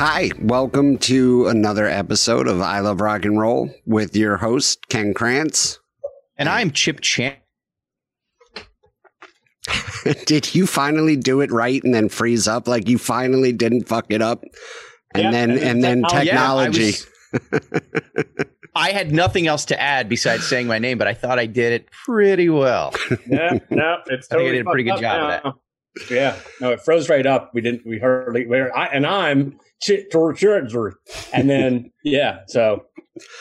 Hi, welcome to another episode of I Love Rock and Roll with your host, Ken Krantz. And I'm Chip Chan. Did you finally do it right and then freeze up? Like you finally didn't fuck it up? And Yep, then and and then then- oh, yeah, I technology. I had nothing else to add besides saying my name, but I thought I did it pretty well. yeah, no, it's I think I totally did a pretty good job of up. Yeah, no, it froze right up. We didn't. We hardly. We're, I, and I'm chit torture, and then yeah. So,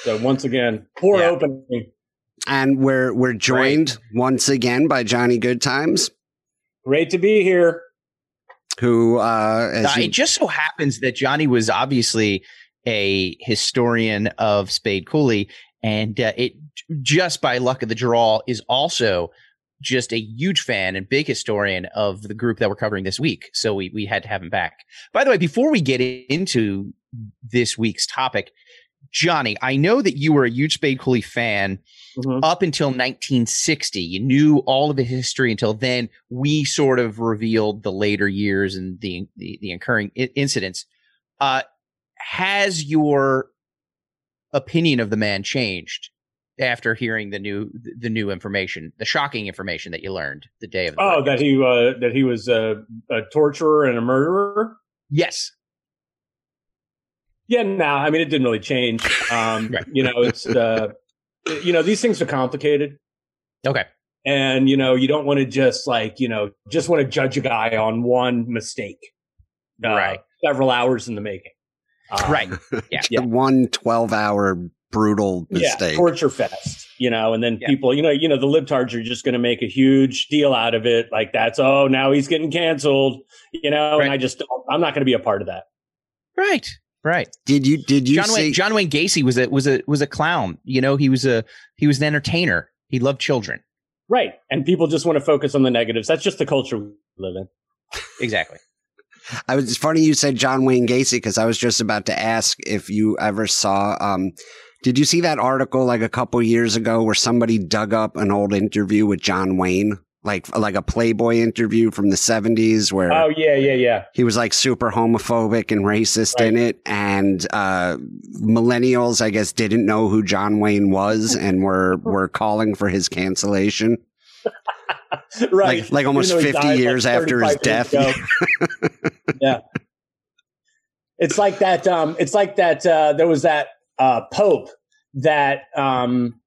so once again, poor Yeah. opening. and we're we're joined once again by Johnny Goodtimes, Great to be here. who uh as Uh, you- it just so happens that Johnny was obviously a historian of Spade Cooley, and uh, it just by luck of the draw is also just a huge fan and big historian of the group that we're covering this week. So we we had to have him back. By the way, before we get into this week's topic, Johnny, I know that you were a huge Spade Cooley fan Mhm. up until 1960. You knew all of the history until then. We sort of revealed the later years and the the, the occurring I- incidents. Uh, has your opinion of the man changed after hearing the new the new information, the shocking information that you learned the day of the Oh, broadcast? that he uh, that he was a, a torturer and a murderer. yes, Yeah, no, I mean it didn't really change. Um, Right. You know, it's uh, you know these things are complicated. okay, and you know you don't want to just like you know just want to judge a guy on one mistake uh, Right. several hours in the making Um, right, yeah. yeah. one 12 hour brutal yeah mistake. torture fest you know and then Yeah. people you know you know the libtards are just going to make a huge deal out of it like that's oh now he's getting canceled you know Right. and i just don't, i'm not going to be a part of that right, right. Did you did you John say Wayne John Wayne Gacy was a was a was a clown. You know, he was a he was an entertainer. He loved children. right and people just want to focus on the negatives that's just the culture we live in Exactly. I was it's funny you said John Wayne Gacy because I was just about to ask if you ever saw um did you see that article like a couple years ago where somebody dug up an old interview with John Wayne like like a Playboy interview from the 70s where oh yeah yeah yeah he was like super homophobic and racist in it and uh millennials I guess didn't know who John Wayne was and were were calling for his cancellation right like like almost Even though he 50 died, like, years after his death yeah. It's like that. Um, it's like that. Uh, there was that uh, Pope that um,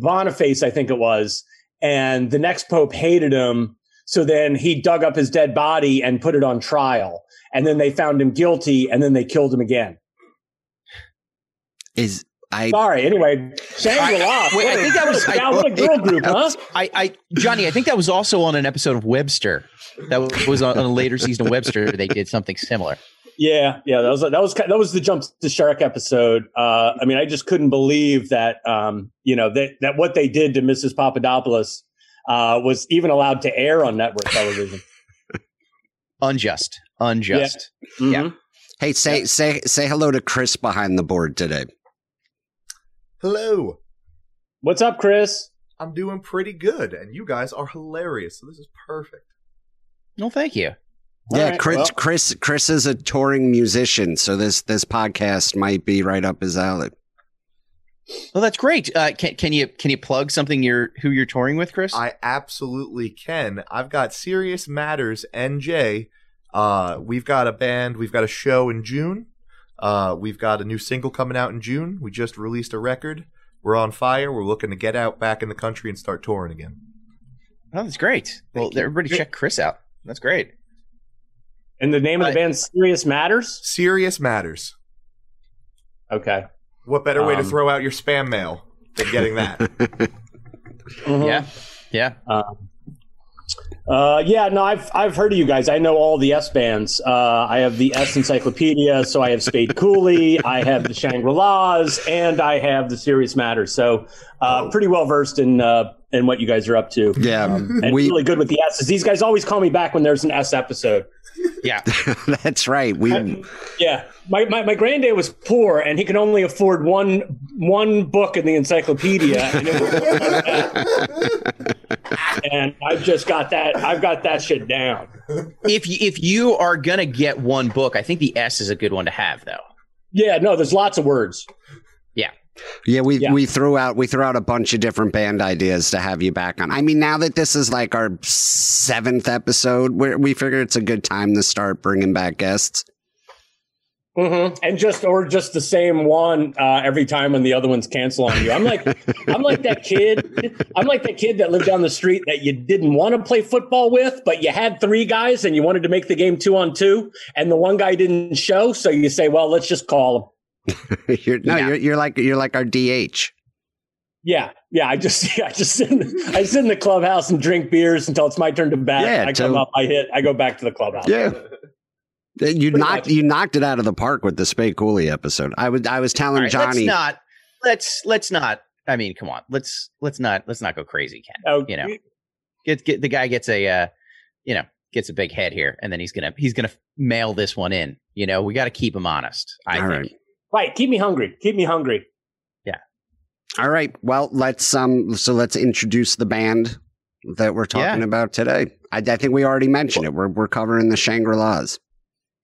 Boniface, I think it was, and the next Pope hated him. So then he dug up his dead body and put it on trial, and then they found him guilty, and then they killed him again. is I Sorry. Anyway, Shangri La. Wait, I think that was- I- what a girl group, huh? I, I Johnny, I think that was also on an episode of Webster. That was on, on a later season of Webster. They did something similar. Yeah, yeah, that was that was that was the jump to shark episode. Uh, I mean, I just couldn't believe that um, you know that that what they did to Mrs. Papadopoulos uh, was even allowed to air on network television. Unjust. Unjust. Yeah. Mhm. Hey, say say say hello to Chris behind the board today. Hello. What's up, Chris? I'm doing pretty good, and you guys are hilarious. So this is perfect. No, thank you. All yeah, right, Chris well- Chris Chris is a touring musician, so this this podcast might be right up his alley. Well, that's great. Uh, can can you can you plug something you're who you're touring with, Chris? I absolutely can. I've got Serious Matters NJ. Uh, we've got a band. We've got a show in June. Uh, we've got a new single coming out in June. We just released a record. We're on fire. We're looking to get out back in the country and start touring again. oh, that's great. Well, you. everybody check Chris out. That's great. And the name of the Hi. band Serious Matters. Serious Matters. Okay. What better way to Um, throw out your spam mail than getting that? Mhm. Yeah. Yeah. Um, uh, yeah, no, I've I've heard of you guys. I know all the S bands. Uh, I have the S Encyclopedia, so I have Spade Cooley, I have the Shangri La's, and I have the Serious Matters. So, uh, Oh. pretty well versed in uh, and what you guys are up to. Yeah, Um, and we- really good with the S's. These guys always call me back when there's an S episode. Yeah. that's right. We Yeah, my, my, my granddad was poor, and he could only afford one one book in the encyclopedia, and, and I've just got that. I've got that shit down. if you, if you are gonna get one book, I think the S is a good one to have, though. Yeah, no, there's lots of words. Yeah, we Yeah. we threw out we threw out a bunch of different band ideas to have you back on. I mean, now that this is like our seventh episode, we we figure it's a good time to start bringing back guests. hmm And just or just the same one uh, every time when the other ones cancel on you. I'm like, I'm like that kid. I'm like that kid that lived down the street that you didn't want to play football with, but you had three guys and you wanted to make the game two on two, and the one guy didn't show, so you say, well, let's just call him. you're, no, Yeah. you're you're like you're like our DH. Yeah, yeah. I just, I just sit, in, I sit in the clubhouse and drink beers until it's my turn to bat. Yeah, I come up, I hit, I go back to the clubhouse. Yeah. You knocked much. you knocked it out of the park with the Spade Cooley episode. I was I was telling right, Johnny. let's not. Let's let's not. I mean, come on. Let's let's not let's not go crazy, Ken. Oh, You know. Get get the guy gets a uh, you know gets a big head here, and then he's gonna he's gonna mail this one in. You know, we got to keep him honest. I All think. right. Right. Keep me hungry. Keep me hungry. Yeah. All right. Well, let's um. So let's introduce the band that we're talking Yeah. about today. I, I think we already mentioned it. We're we're covering the Shangri Las.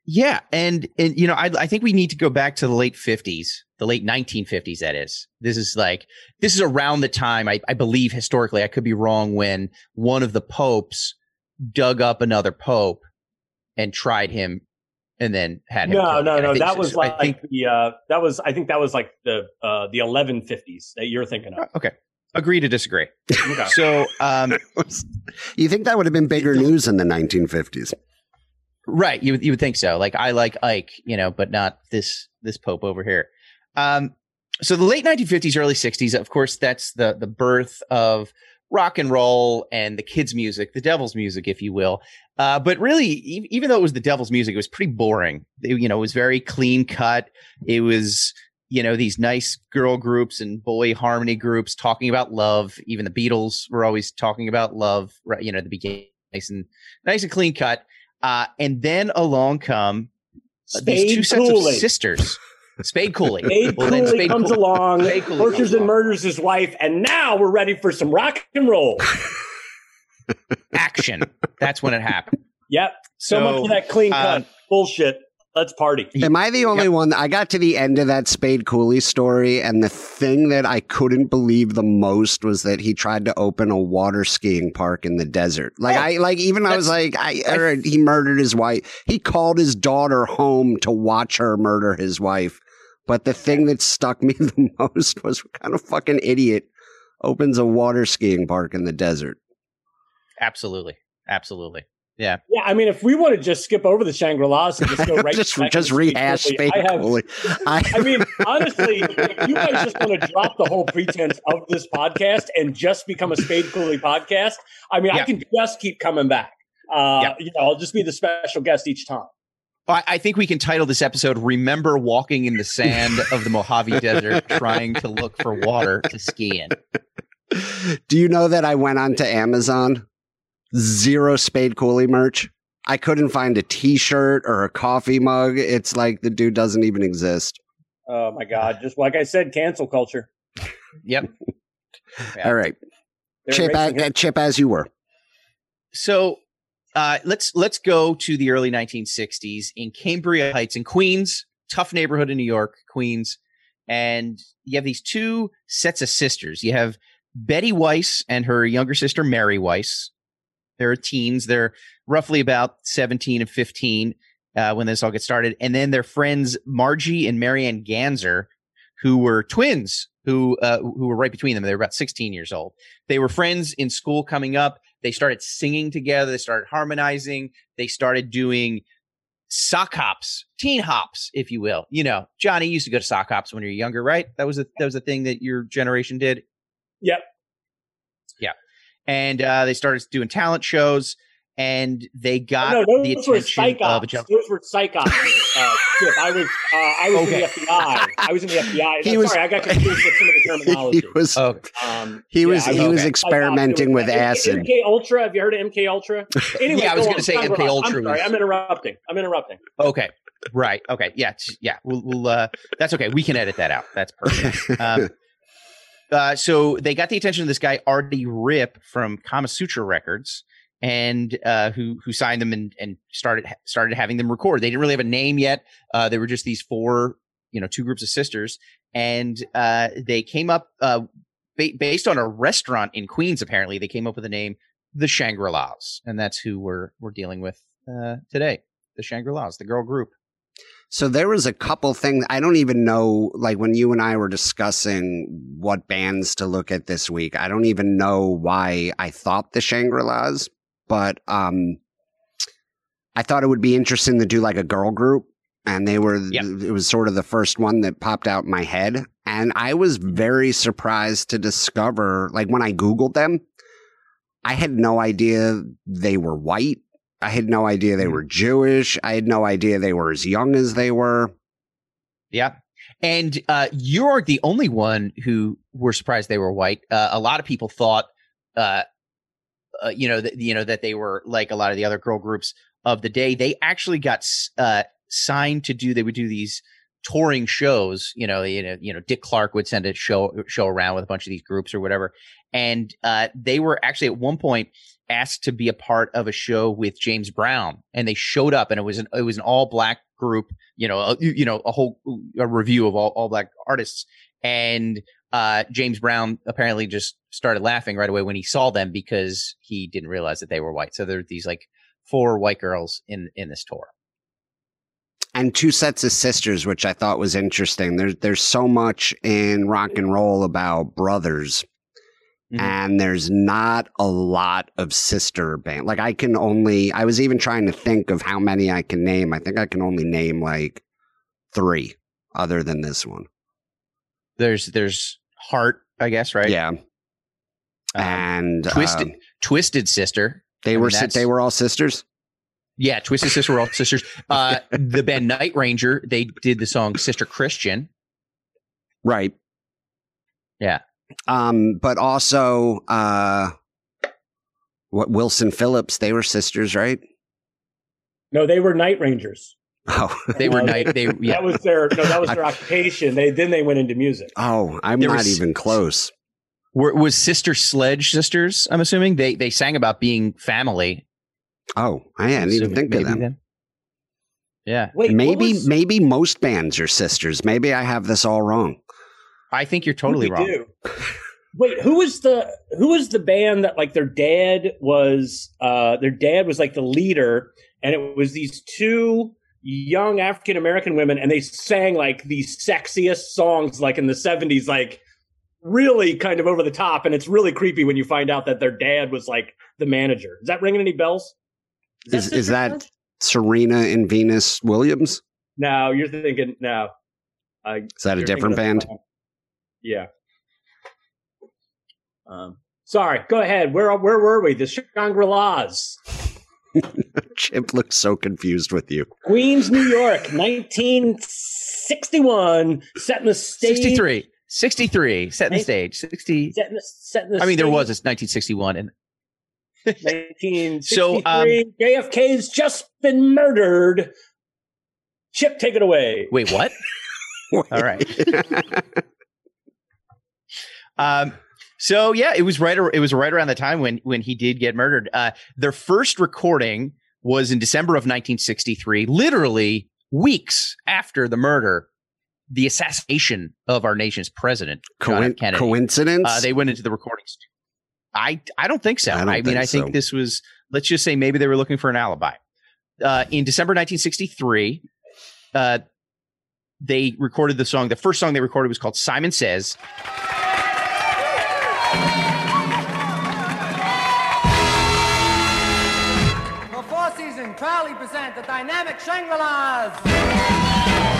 Yeah, and and you know, I I think we need to go back to the late fifties, the late nineteen fifties. That is, this is like this is around the time I, I believe historically. I could be wrong. When one of the popes dug up another pope and tried him, and then had him. No, killed no, again. No. That so. was like I think the uh, that was I think that was like the uh, the 1150s that you're thinking of. okay. Agree to disagree. Okay. So, um, you think that would have been bigger news in the 1950s? Right. You would you would think so. Like I like Ike, you know, but not this this Pope over here. Um so the late 1950s, early 60s, of course, that's the the birth of rock and roll and the kids' music, the devil's music, if you will. Uh, but really, e- even though it was the devil's music, it was pretty boring. It, you know, it was very clean cut. It was, you know, these nice girl groups and boy harmony groups talking about love. Even the Beatles were always talking about love, right? You know, the beginning, nice and nice and clean cut. Uh, and then along come uh, these two sets of sisters. Spade Cooley. Spade Well, Cooley Spade comes Cooley- along, Spade Cooley tortures comes and along. murders his wife, and now we're ready for some rock and roll. Action. That's when it happened. Yep. So, So, much for that clean cut um, bullshit. Let's party. Am I the only Yep. one? I got to the end of that Spade Cooley story, and the thing that I couldn't believe the most was that he tried to open a water skiing park in the desert. Like Oh, I, like even I was like, I, or he murdered his wife. He called his daughter home to watch her murder his wife. But the thing that stuck me the most was what kind of fucking idiot opens a water skiing park in the desert. Absolutely. Absolutely. Yeah. Yeah, I mean, if we want to just skip over the Shangri La's and just go right just to just rehash Cooley, Spade I have, I, I mean, honestly, if you guys just want to drop the whole pretense of this podcast and just become a Spade Cooley podcast, I mean, I can just keep coming back. Uh, Yeah. You know, I'll just be the special guest each time. I, I think we can title this episode Remember Walking in the Sand of the Mojave Desert Trying to Look for Water to Ski in. Do you know that I went onto Amazon? Zero Spade Cooley merch. I couldn't find a T-shirt or a coffee mug. It's like the dude doesn't even exist. Oh my God! Just like I said, cancel culture. Yep. Yeah. All right, They're Chip, as. Chip, as you were. So uh, let's let's go to the early 1960s in Cambria Heights in Queens, tough neighborhood in New York, Queens, and you have these two sets of sisters. You have Betty Weiss and her younger sister Mary Weiss. They're teens. They're roughly about 17 and 15 uh, when this all gets started, and then their friends Margie and Marianne Ganser, who were twins, who uh, who were right between them. They were about 16 years old. They were friends in school coming up they started singing together they started harmonizing they started doing sock hops teen hops if you will. You know johnny used to go to sock hops when you were younger right? That was a that was a thing that your generation did? Yep. yeah. And uh, they started doing talent shows and they got no, the attention of a ops. Those were psych ops. Uh, I was uh, I was Okay. in the FBI. I was in the FBI. He No, was- sorry, I got confused with some of the terminology. he was um, he yeah, was he was okay. experimenting with acid. MK Ultra. Have you heard of MK Ultra? Anyway, Yeah, I was gonna say MK Ultra I'm sorry, I'm interrupting. I'm interrupting. okay, right, okay, yeah, yeah. We'll, we'll uh, that's okay. We can edit that out. That's perfect. Um, uh, so they got the attention of this guy Artie Ripp from Kama Sutra Records, and uh, who who signed them and and started started having them record. They didn't really have a name yet. Uh, they were just these four, you know, two groups of sisters, and uh, they came up uh, ba- based on a restaurant in Queens. Apparently, they came up with the name the Shangri Las, and that's who we're we're dealing with uh, today. The Shangri Las, the girl group. So there was a couple things I don't even know. Like when you and I were discussing what bands to look at this week, I don't even know why I thought the Shangri Las, but um, I thought it would be interesting to do like a girl group, and they were. Yeah. It was sort of the first one that popped out in my head, and I was very surprised to discover, like when I googled them, I had no idea they were white. I had no idea they were Jewish. I had no idea they were as young as they were. Yeah. And uh, you aren't the only one who were surprised they were white. Uh, a lot of people thought, uh, uh, you know, that you know that they were like a lot of the other girl groups of the day. They actually got uh, signed to do. They would do these touring shows. You know, you know, you know, Dick Clark would send a show show around with a bunch of these groups or whatever. And uh, they were actually at one point asked to be a part of a show with James Brown, and they showed up, and it was an it was an all black group. You know, a, you know, a whole a review of all all black artists, and uh, James Brown apparently just started laughing right away when he saw them because he didn't realize that they were white. So there are these like four white girls in in this tour. And two sets of sisters, which I thought was interesting. There's there's so much in rock and roll about brothers, Mhm. and there's not a lot of sister band. Like I can only. I was even trying to think of how many I can name. I think I can only name like three, other than this one. There's there's Heart, I guess, right? Yeah, Um, and Twisted um, Twisted Sister. they I were mean, they were all sisters. Yeah, Twisted Sister were all sisters. Uh, the band Night Ranger, they did the song Sister Christian. Right. Yeah. Um, but also uh what Wilson Phillips, they were sisters, right? No, they were night rangers. Oh. They were night. They yeah. That was their no, that was their occupation. They then they went into music. Oh, I'm There not was- even close. Were, was Sister Sledge sisters? I'm assuming they they sang about being family. Oh, I didn't even think of maybe them. then. Yeah, Wait, maybe was- maybe most bands are sisters. Maybe I have this all wrong. I think you're totally wrong. do. Wait, who was the who was the band that like their dad was uh their dad was like the leader and it was these two young African American women and they sang like the sexiest songs like in the 70s like really kind of over the top and it's really creepy when you find out that their dad was like the manager. Is that ringing any bells? Is- is Sister that- Serena and Venus Williams? No, you're thinking no. Uh, Is that a different band? Yeah. Um, sorry, go ahead. Where where were we? The Shangri La's, Chip looks so confused with you. Queens, New York, 1961. set in the stage. 63. 63. Set in the stage. 60. Setting the, setting the I mean, there was. It's 1961. And 1963. So, um, JFK's just been murdered. Chip, take it away. wait, what? All right. Um, so yeah, it was right. It was right around the time when when he did get murdered. Uh, their first recording was in December of 1963, literally weeks after the murder, the assassination of our nation's president, John. Coin- Kennedy. coincidence? Uh, they went into the recording studio. I I don't think so. I I, mean, think I think so. this was. Let's just say maybe they were looking for an alibi. Uh, in December 1963, uh, they recorded the song. The first song they recorded was called "Simon Says." The Four Seasons proudly present the dynamic Shangri-Las.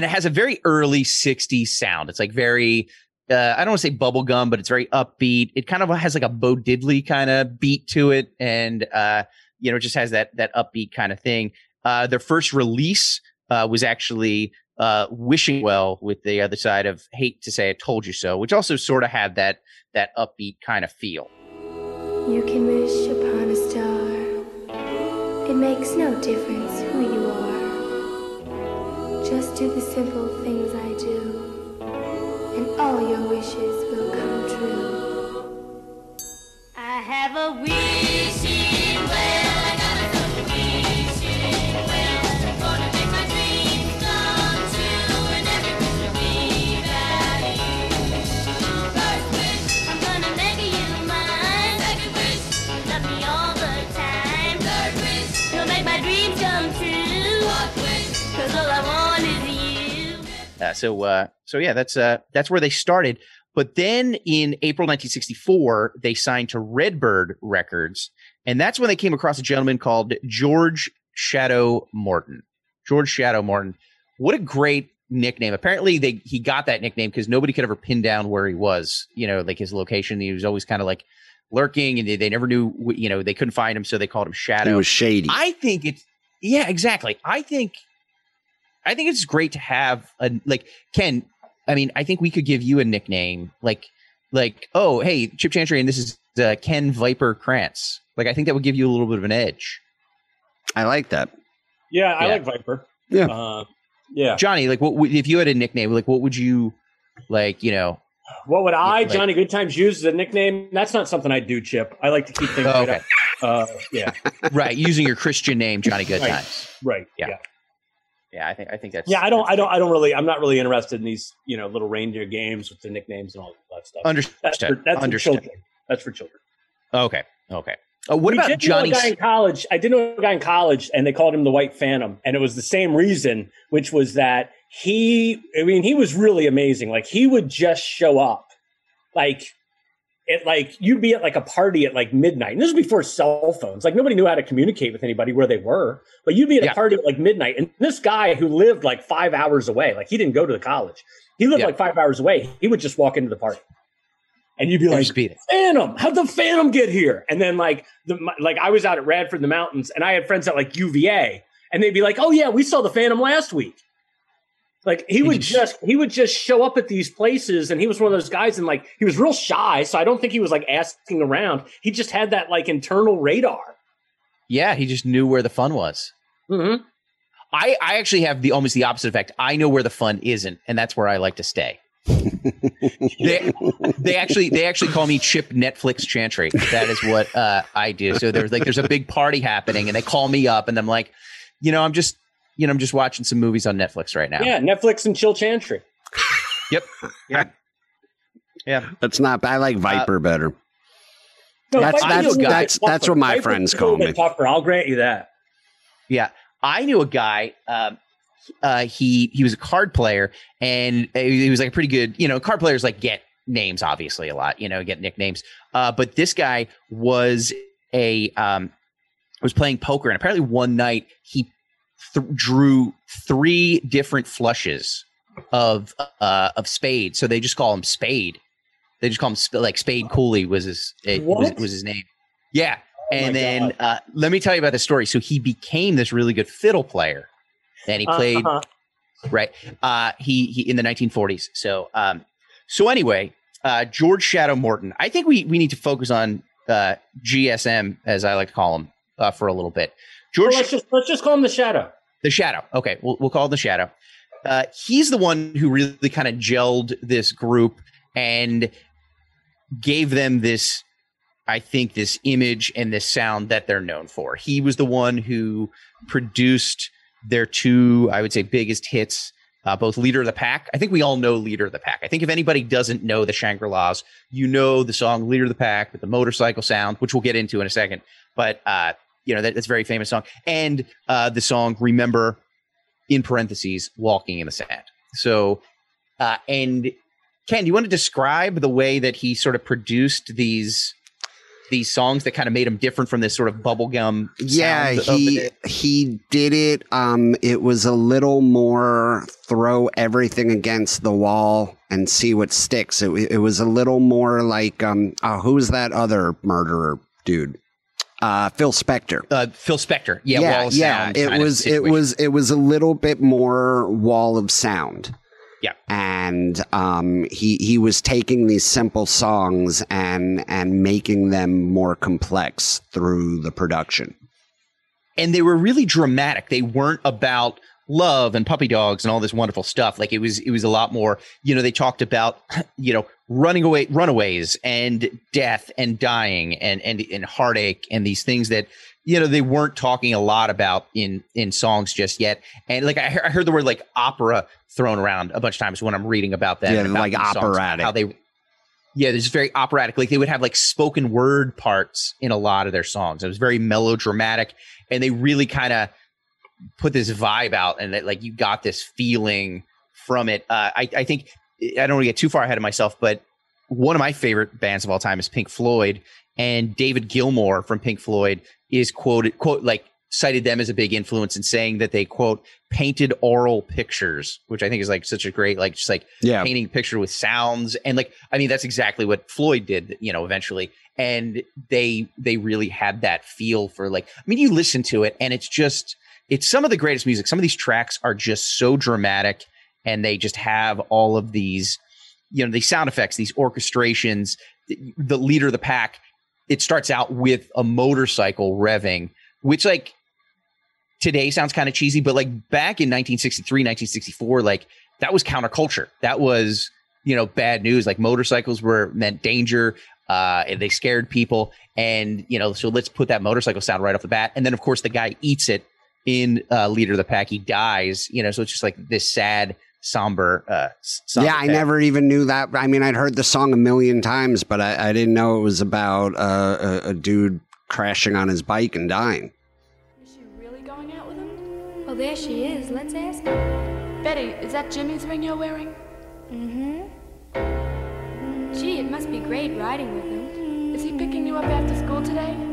And it has a very early 60s sound. It's like very uh, I don't want to say bubblegum, but it's very upbeat. It kind of has like a Bo Diddley kind of beat to it, and uh, you know, it just has that that upbeat kind of thing. Uh, their first release uh, was actually uh, "Wishing Well" with the other side of "Hate to Say I Told You So," which also sort of had that that upbeat kind of feel. You can wish upon a star. It makes no difference. Just do the simple things I do, and all your wishes will come true. I have a wishing Uh, so uh, so yeah, that's uh, that's where they started. But then in April 1964, they signed to Redbird Records, and that's when they came across a gentleman called George Shadow Morton. George Shadow Morton. What a great nickname. Apparently, they he got that nickname because nobody could ever pin down where he was. You know, like his location. He was always kind of like lurking, and they, they never knew. You know, they couldn't find him, so they called him Shadow. was shady. I think it's yeah, exactly. I think I think it's great to have a like Ken. I mean, I think we could give you a nickname like like oh hey Chip Chantry and this is uh, Ken Viper Krantz. Like I think that would give you a little bit of an edge. I like that. Yeah, I Yeah. like Viper. Yeah. Uh, yeah. Johnny, like what would if you had a nickname? Like what would you like? You know, What would I, Like- Johnny Goodtimes, use as a nickname? That's not something I do, Chip. I like to keep things Oh, right okay, up. Uh, yeah, right? Using your Christian name, Johnny Goodtimes. right. Yeah. yeah. Yeah, I think I think that's Yeah, I don't, I don't, I don't really, I'm not really interested in these, you know, little reindeer games with the nicknames and all that stuff. Understood. That's for, that's for children. That's for children. Okay. Okay. Oh, what We about did know a Johnny? guy in college? I did know a guy in college, and they called him the White Phantom, and it was the same reason, which was that he, I mean, he was really amazing. Like he would just show up, like it, like you'd be at like a party at like midnight, and this was before cell phones. Like nobody knew how to communicate with anybody where they were, but you'd be at Yeah. a party at like midnight, and this guy who lived like five hours away, like he didn't go to the college, he lived Yeah. like five hours away. He would just walk into the party, and you'd be like, just be there. Phantom. How'd the Phantom get here? And then like the like I was out at Radford in the mountains, and I had friends at like UVA, and they'd be like, "Oh yeah, we saw the Phantom last week." Like he He would just- just he would just show up at these places, and he was one of those guys, and like he was real shy, so I don't think he was like asking around. He just had that like internal radar. Yeah, he just knew where the fun was. Mm-hmm. I, I actually have the almost the opposite effect. I know where the fun isn't, and that's where I like to stay. they, they actually they actually call me Chip Netflix Chantry. That is what uh, I do. So there's like there's a big party happening, and they call me up, and I'm like, you know, I'm just you know I'm just watching some movies on Netflix right now. Yeah, Netflix and Chill Chantry. Yep. Yeah. Yeah. That's not. I like Viper better. No, That's- that's- a little bit that's- tougher. that's what my Viper's friends call me. Tougher, I'll grant you that. Yeah, I knew a guy. Um, uh, he he was a card player, and he was like a pretty good. You know, card players like get names obviously a lot. You know, get nicknames. Uh, but this guy was a um, was playing poker, and apparently one night he th- drew three different flushes of uh, of spade. So they just call him Spade. They just call him Sp- like Spade Cooley was his it was, was his name. Yeah. Oh and then uh, let me tell you about the story. So he became this really good fiddle player, and he played Uh-huh. right. Uh, he he in the 1940s. So um, so anyway, uh, George Shadow Morton. I think we we need to focus on uh, GSM as I like to call him uh, for a little bit. George Well, let's just let's just call him the Shadow. the Shadow. Okay, we'll, we'll call the Shadow. Uh, he's the one who really kind of gelled this group and gave them this, I think, this image and this sound that they're known for. He was the one who produced their two, I would say, biggest hits. Uh, both Leader of the Pack. I think we all know Leader of the Pack. I think if anybody doesn't know the Shangri La's, you know the song Leader of the Pack with the motorcycle sound, which we'll get into in a second. But uh, you know that, that's a very famous song, and uh, the song "Remember" in parentheses "Walking in the Sand." So, uh, and Ken, do you want to describe the way that he sort of produced these these songs that kind of made him different from this sort of bubblegum. Yeah, he he did it. Um, it was a little more throw everything against the wall and see what sticks. It it was a little more like um, oh, who's that other murderer dude? Uh, Phil Spector. uh, Phil Spector. Yeah, yeah, Wall of yeah. Sound It was it was it was a little bit more wall of sound. Yeah. and um, he he was taking these simple songs and and making them more complex through the production. and they were really dramatic. They weren't about love and puppy dogs and all this wonderful stuff. Like it was, it was a lot more. You know, they talked about, you know, running away, runaways, and death, and dying, and and and heartache, and these things that you know they weren't talking a lot about in in songs just yet. And like I, he- I heard the word like opera thrown around a bunch of times when I'm reading about them. Yeah, about like these songs, operatic. How they. Yeah, there's very operatic. Like they would have like spoken word parts in a lot of their songs. It was very melodramatic, and they really kind of put this vibe out, and that like you got this feeling from it. Uh, I, I think I don't want to get too far ahead of myself, but one of my favorite bands of all time is Pink Floyd, and David Gilmour from Pink Floyd is quoted quote like cited them as a big influence in saying that they quote painted aural pictures, which I think is like such a great like just like Yeah, painting picture with sounds and like I mean that's exactly what Floyd did, you know, eventually. And they they really had that feel for like I mean you listen to it and it's just it's some of the greatest music. Some of these tracks are just so dramatic and they just have all of these you know, these sound effects, these orchestrations, the, leader of the pack. It starts out with a motorcycle revving, which like today sounds kind of cheesy, but like back in 1963, 1964, like that was counterculture. That was, you know, bad news. Like motorcycles were meant danger. Uh, and they scared people. And, you know, so let's put that motorcycle sound right off the bat. And then, of course, the guy eats it in uh, Leader of the Pack. He dies, you know, so it's just like this sad, somber. Uh, somber yeah. I tale. never even knew that. I mean, I'd heard the song a million times, but I, I didn't know it was about uh, a, a dude crashing on his bike and dying. Is she really going out with him? Well, there she is. Let's ask her. Betty, is that Jimmy's ring you're wearing? Mm-hmm. Gee, it must be great riding with him. Is he picking you up after school today?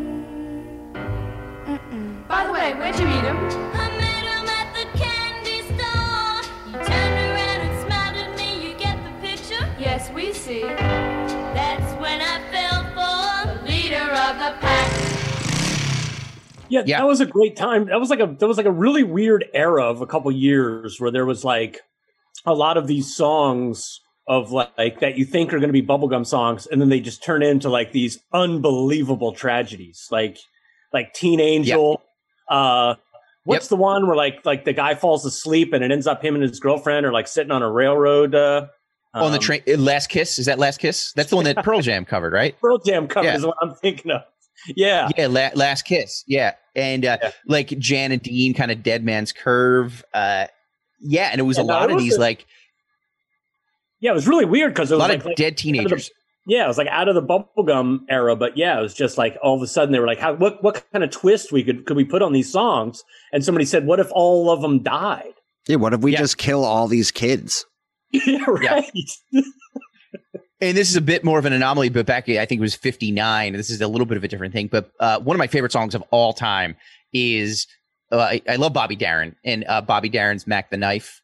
By the way, where'd you meet him? I met him at the candy store. You turned around and smiled at me. You get the picture? Yes, we see. That's when I fell for The leader of the pack. Yeah, Yeah. that was a great time. That was like a that was like a really weird era of a couple years where there was like a lot of these songs of like that you think are going to be bubblegum songs and then they just turn into like these unbelievable tragedies like like teen angel uh what's Yep. the one where like like the guy falls asleep and it ends up him and his girlfriend are like sitting on a railroad uh on the um, train. uh, Last Kiss. Is that Last Kiss? That's the one that Pearl Jam covered, right? Pearl Jam cover Yeah. is what I'm thinking of. Yeah. Yeah, la- Last Kiss. Yeah, and uh, Yeah. like Jan and Dean, kind of Dead Man's Curve. Uh, yeah, and it was Yeah, a lot of these a- like Yeah, it was really weird because it a lot like, of like dead teenagers. Yeah, it was like out of the bubblegum era, but yeah, it was just like all of a sudden they were like, "How? What? What kind of twist we could could we put on these songs?" And somebody said, "What if all of them died?" Yeah, what if we Yeah. just kill all these kids? yeah, right. And this is a bit more of an anomaly, but back I think it was '59. This is a little bit of a different thing. But uh, one of my favorite songs of all time is uh, I, I love Bobby Darin and uh, Bobby Darin's "Mac the Knife."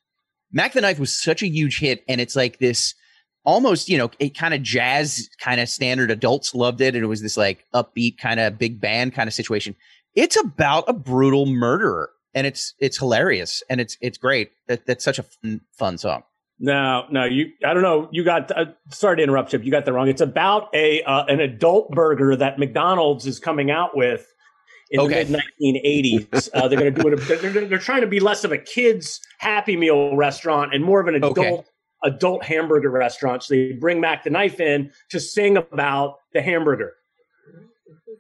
"Mac the Knife" was such a huge hit, and it's like this almost you know a kind of jazz kind of standard. Adults loved it, and it was this like upbeat kind of big band kind of situation. It's about a brutal murderer, and it's it's hilarious and it's it's great. That, that's such a fun, fun song. No, no, you. I don't know. You got. Uh, sorry to interrupt, Chip. You got that wrong. It's about a uh, an adult burger that McDonald's is coming out with in Okay. the mid 1980s. Uh, they're going to do it. They're, they're, they're trying to be less of a kids Happy Meal restaurant and more of an adult Okay. Adult hamburger restaurant. So they bring Mac the Knife in to sing about the hamburger.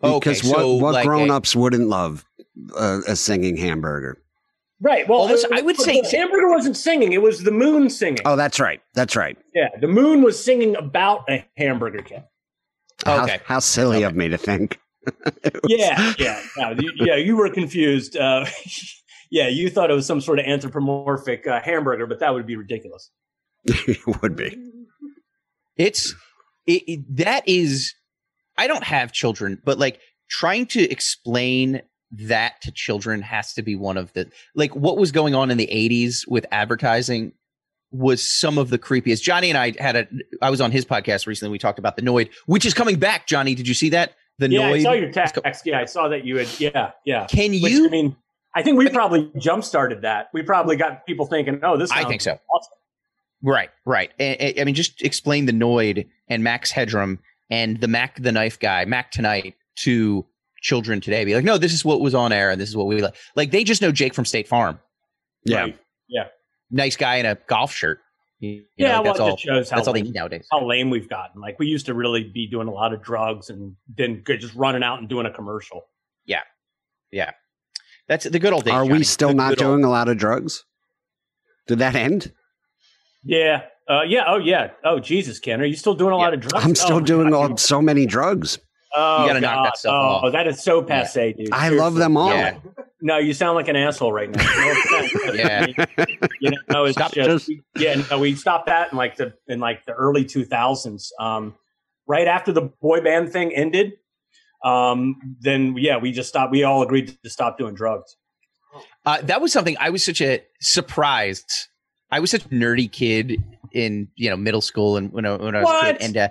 Okay, Because what, so what like grown ups wouldn't love uh, a singing hamburger? Right. Well, Almost- I would the say- hamburger wasn't singing; it was the moon singing. Oh, that's right. That's right. Yeah, the moon was singing about a hamburger kid. Okay. How, how silly of me to think. Yeah, yeah, no, you, yeah. You were confused. Uh, yeah, you thought it was some sort of anthropomorphic uh, hamburger, but that would be ridiculous. it would be. It's it, it- that is I don't have children, but like trying to explain that to children has to be one of the like what was going on in the 80s with advertising was some of the creepiest. Johnny and I had a I was on his podcast recently. We talked about the Noid, which is coming back. Johnny, did you see that? The yeah, Noid. I saw your text. Yeah, I saw that you had. Yeah, yeah. Can Which, you? I mean, I think we probably jump started that. We probably got people thinking, "Oh, this." I think so. Awesome. Right, right. And- and- I mean, just explain the Noid and Max Headroom and the Mac the Knife guy, Mac Tonight, to children today. Be like, no, this is what was on air, and this is what we like. Like they just know Jake from State Farm. Yeah. Right. Yeah. Nice guy in a golf shirt. You- you Yeah, know, well, that's it all. just shows how That's all they lame- need nowadays. How lame we've gotten. Like we used to really be doing a lot of drugs and then just running out and doing a commercial. Yeah, yeah. that's the good old days. Are we still The not good old- doing a lot of drugs? Did that end? Yeah. Uh, yeah. Oh, yeah. Oh, Jesus, Ken, are you still doing a lot of drugs? I'm still Oh, doing God, all, so many drugs. Oh, You gotta knock that stuff oh, off. that is so passe, dude. I love them all. Yeah. No, you sound like an asshole right now. No offense. Yeah. you know, it's Stop just, just- yeah. No, we stopped that in like the in like the early 2000s. Um, right after the boy band thing ended, um, then yeah, we just stopped. We all agreed to stop doing drugs. Uh, that was something I was such a surprised. I was such a nerdy kid in you know middle school and when I, when I was a kid, and uh,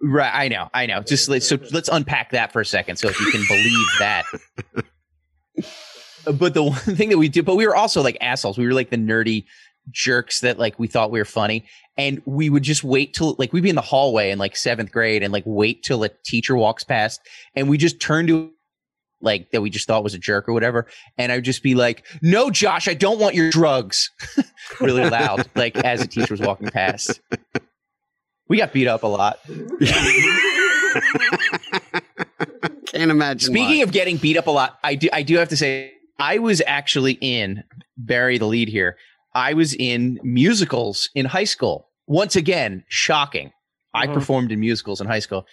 right, I know, I know. Just let, so let's unpack that for a second, so if you can believe that. But the one thing that we did, but we were also like assholes. We were like the nerdy jerks that like we thought we were funny, and we would just wait till like we'd be in the hallway in like seventh grade and like wait till a teacher walks past, and we just turn to like that we just thought was a jerk or whatever. And I'd just be like, no, Josh, I don't want your drugs really loud, like as a teacher was walking past. We got beat up a lot. Can't imagine. Speaking why. of getting beat up a lot, I do I do have to say I was actually in bury the lead here. I was in musicals in high school. Once again, shocking. I Mhm. performed in musicals in high school.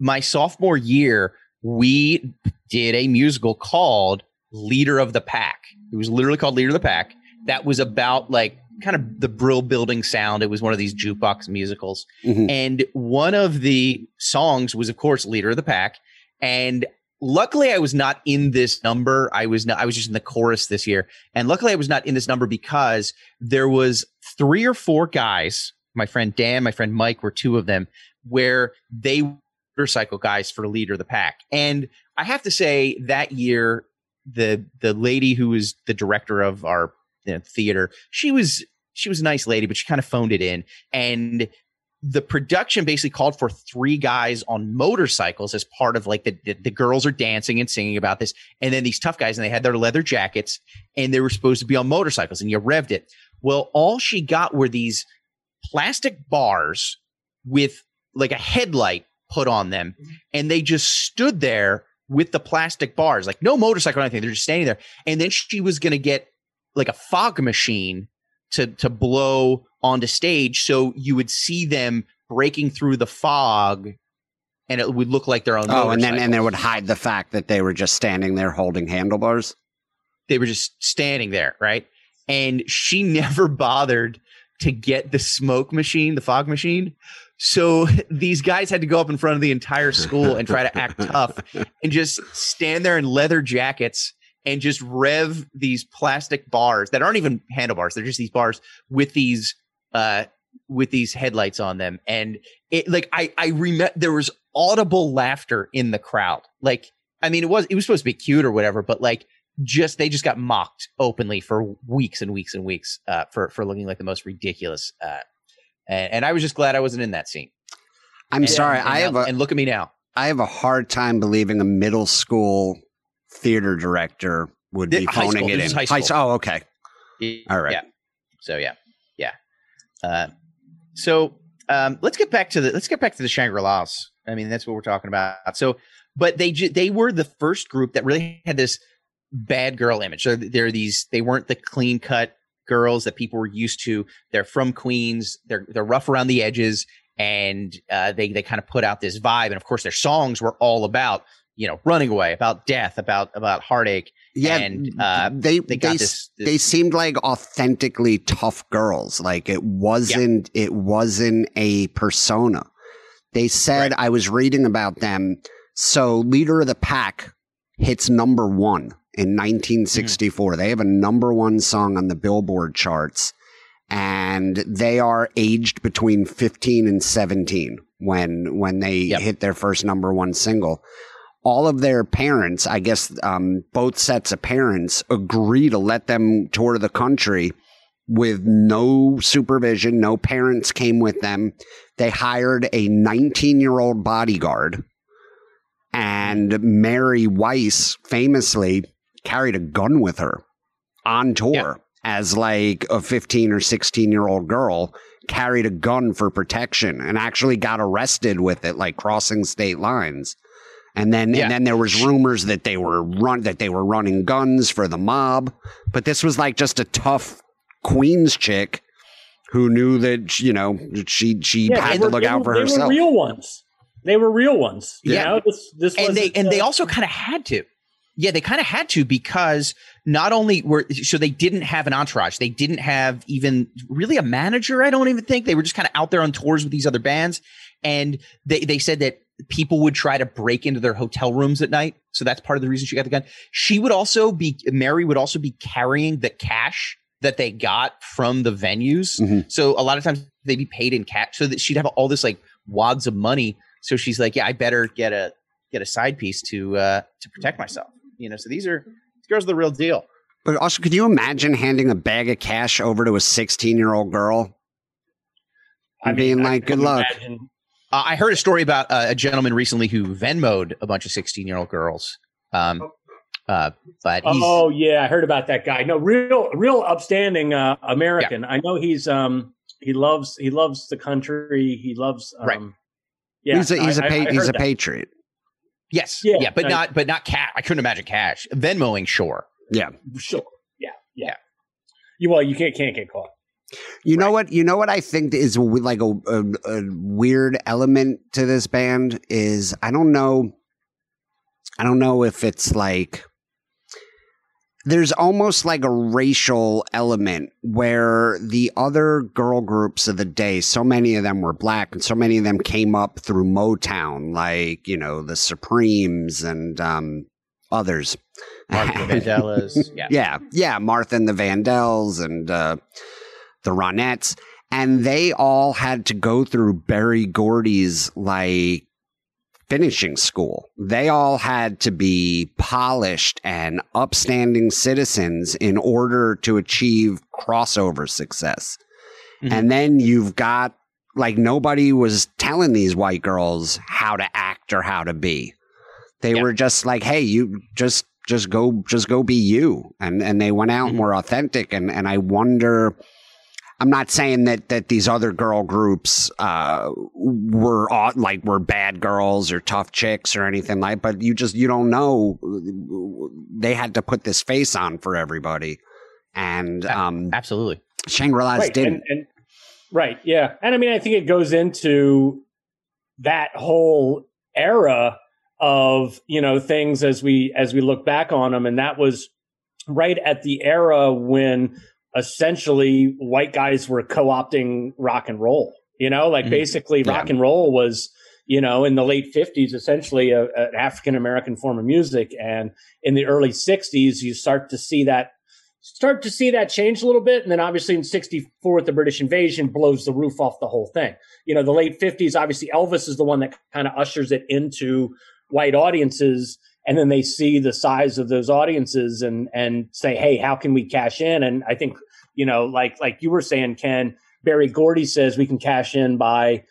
My sophomore year, we did a musical called Leader of the Pack. It was literally called Leader of the Pack. That was about like kind of the Brill building sound. It was one of these jukebox musicals. Mhm. And one of the songs was, of course, Leader of the Pack. And luckily I was not in this number. I was not, I was just in the chorus this year. And luckily I was not in this number because there was three or four guys, my friend Dan, my friend Mike were two of them, where they motorcycle guys for leader of the pack. And I have to say that year, the the lady who was the director of our you know, theater, she was she was a nice lady, but she kind of phoned it in. And the production basically called for three guys on motorcycles as part of like the, the the girls are dancing and singing about this, and then these tough guys and they had their leather jackets and they were supposed to be on motorcycles and you revved it. Well, all she got were these plastic bars with like a headlight put on them, mm-hmm. and they just stood there with the plastic bars, like no motorcycle or anything. They're just standing there, and then she was going to get like a fog machine to to blow onto stage so you would see them breaking through the fog and it would look like they're on Oh, and then and they would hide the fact that they were just standing there holding handlebars. they were just standing there right? And she never bothered to get the smoke machine the fog machine so these guys had to go up in front of the entire school and try to act tough and just stand there in leather jackets and just rev these plastic bars that aren't even handlebars. They're just these bars with these uh with these headlights on them. And it like i i remember there was audible laughter in the crowd. Like i mean it was it was supposed to be cute or whatever but like just they just got mocked openly for weeks and weeks and weeks uh for for looking like the most ridiculous uh and, and i was just glad i wasn't in that scene I'm And- sorry, and I now- have a and look at me now I have a hard time believing a middle school theater director would be high phoning school. it in. high school. Oh, okay. All right. Yeah. So yeah, yeah. Uh, so um, let's get back to the let's get back to the Shangri Las. I mean, that's what we're talking about. So, but they ju- they were the first group that really had this bad girl image. So they're these they weren't the clean cut girls that people were used to. They're from Queens. They're they're rough around the edges, and uh, they they kind of put out this vibe. And of course, their songs were all about you know running away, about death, about about heartache. Yeah, and uh, they they they, this- this- they seemed like authentically tough girls. Like it wasn't it wasn't a persona. They said I was reading about them. So Leader of the Pack hits number one in 1964. They have a number one song on the Billboard charts, and they are aged between 15 and 17 when when they Yep. hit their first number one single. All of their parents, I guess, um, both sets of parents agree to let them tour the country with no supervision. No parents came with them. They hired a 19 year old bodyguard. And Mary Weiss famously carried a gun with her on tour Yeah. as like a 15 or 16 year old girl carried a gun for protection and actually got arrested with it like crossing state lines and then Yeah. and then there was rumors that they were run that they were running guns for the mob but this was like just a tough queens chick who knew that you know she she Yeah, had they to were- look out were- for they herself were real ones. They were real ones. You Yeah. know, this this and they wasn't, and they uh, also kind of had to. Yeah, they kind of had to because not only were so they didn't have an entourage, they didn't have even really a manager. I don't even think they were just kind of out there on tours with these other bands, and they they said that people would try to break into their hotel rooms at night. So that's part of the reason she got the gun. She would also be Mary would also be carrying the cash that they got from the venues. Mhm. So a lot of times they'd be paid in cash, so that she'd have all this like wads of money. So she's like, yeah, I better get a get a side piece to uh to protect myself. You know, so these are these girls are the real deal. but also could you imagine handing a bag of cash over to a 16 year old girl I being like, can "Good luck." imagine- Uh, I heard a story about uh, a gentleman recently who Venmoed a bunch of sixteen year old girls. Um, uh, but he's, Oh yeah, I heard about that guy. No, real, real upstanding uh, American. I know he's um he loves he loves the country. He loves um, Right. Yeah, he's a he's I- a I- pa- he's heard a that. Patriot yes, Yeah, yeah, but I- not but not cash. I couldn't imagine cash. Venmoing, sure. yeah Sure. Yeah, yeah. You well, you can't can't get caught. You know what? You know what I think is like a, a, a weird element to this band is I don't know. I don't know if it's like there's almost like a racial element where the other girl groups of the day, so many of them were black and so many of them came up through Motown, like, you know, the Supremes and um, others. Martha Vandellas. Yeah. Yeah, yeah, Martha and the Vandals and uh, the Ronettes, and they all had to go through Berry Gordy's like finishing school. They all had to be polished and upstanding citizens in order to achieve crossover success. Mhm. And then you've got like nobody was telling these white girls how to act or how to be. They Yeah. were just like, "Hey, you just just go just go be you." And and they went out and Mhm. were authentic and and I wonder I'm not saying that that these other girl groups uh, were au- like were bad girls or tough chicks or anything like, but you just you don't know. They had to put this face on for everybody, and um, Absolutely. Shangri La's right, didn't. and, and right, yeah, and I mean, I think it goes into that whole era of you know things as we as we look back on them, and that was right at the era when essentially white guys were co-opting rock and roll. You know, like Mhm. basically Yeah. rock and roll was you know in the late 50s essentially a, an african american form of music and in the early 60s you start to see that start to see that change a little bit. And then obviously in 64 with the British invasion blows the roof off the whole thing. You know, the late 50s, obviously Elvis is the one that kind of ushers it into white audiences. And then they see the size of those audiences and, and say, Hey, how can we cash in? And I think, you know, like, like you were saying, Ken, Berry Gordy says we can cash in by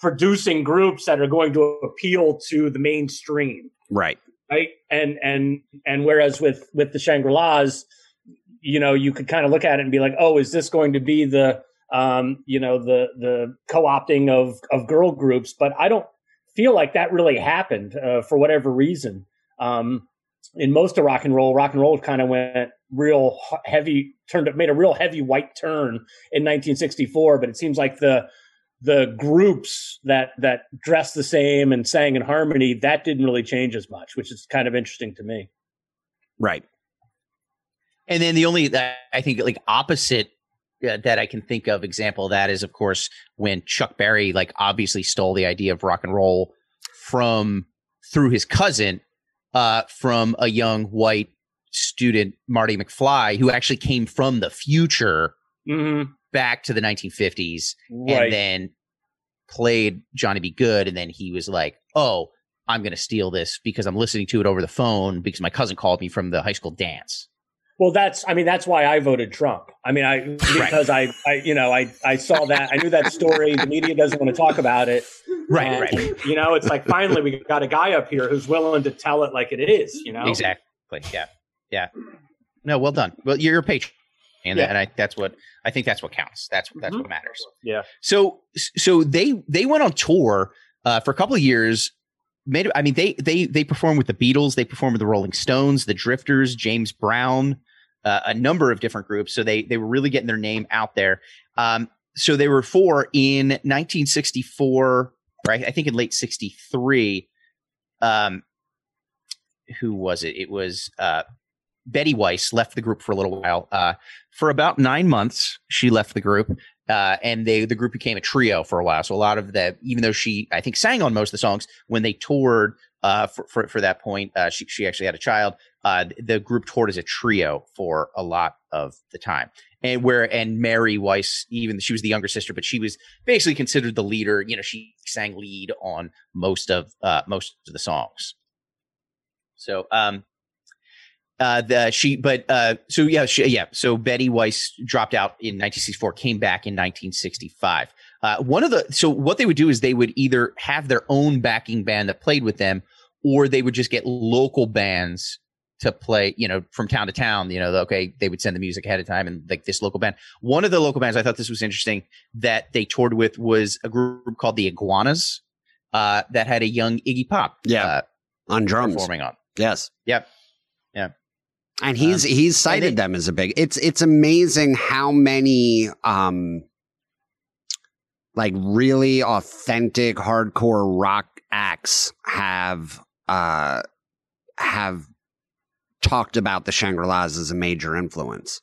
producing groups that are going to appeal to the mainstream right. right and and and whereas with with the shangri-las you know you could kind of look at it and be like oh is this going to be the um you know the the co-opting of of girl groups but i don't feel like that really happened uh, for whatever reason um in most of rock and roll rock and roll kind of went real heavy turned made a real heavy white turn in 1964 but it seems like the the groups that that dressed the same and sang in harmony that didn't really change as much which is kind of interesting to me Right. And then the only I think like opposite uh, that I can think of example of that is of course when Chuck Berry like obviously stole the idea of rock and roll from through his cousin uh, from a young white student Marty McFly who actually came from the future Mhm. back to the 1950s Right. and then played Johnny B. Goode and then he was like, "Oh, I'm going to steal this because I'm listening to it over the phone because my cousin called me from the high school dance." Well, that's I mean that's why I voted Trump. I mean I because I, I you know I I saw that I knew that story. The media doesn't want to talk about it. Right, And, right. You know, it's like finally we got a guy up here who's willing to tell it like it is. You know, Exactly. Yeah. Yeah. No, well done. Well, you're a patron, and, Yeah. and I that's what I think that's what counts. That's that's Mhm. what matters. Yeah. So so they they went on tour uh, for a couple of years. Made I mean they they they performed with the Beatles. They performed with the Rolling Stones, the Drifters, James Brown, uh, a number of different groups. So they they were really getting their name out there. Um, so they were four in 1964, right? I think in late '63. Um, who was it? It was uh, Betty Weiss left the group for a little while. Uh, for about nine months, she left the group, uh, and they the group became a trio for a while. So a lot of the, even though she I think sang on most of the songs when they toured uh, for, for for that point, uh, she she actually had a child. Uh, the group toured as a trio for a lot of the time. And where and Mary Weiss, even she was the younger sister, but she was basically considered the leader. You know, she sang lead on most of uh, most of the songs. So, um, uh, the she, but uh, so yeah, she, yeah. So Betty Weiss dropped out in 1964, came back in 1965. Uh, one of the so what they would do is they would either have their own backing band that played with them, or they would just get local bands to play, you know, from town to town. You know, okay, they would send the music ahead of time, and like this local band. One of the local bands I thought this was interesting that they toured with was a group called the Iguanas, uh, that had a young Iggy Pop, Yeah. uh, on drums. performing on. Yes. Yep. Yeah. And he's Um, he's cited they- them as a big. It's it's amazing how many um like really authentic hardcore rock acts have uh have talked about the Shangri-Las as a major influence.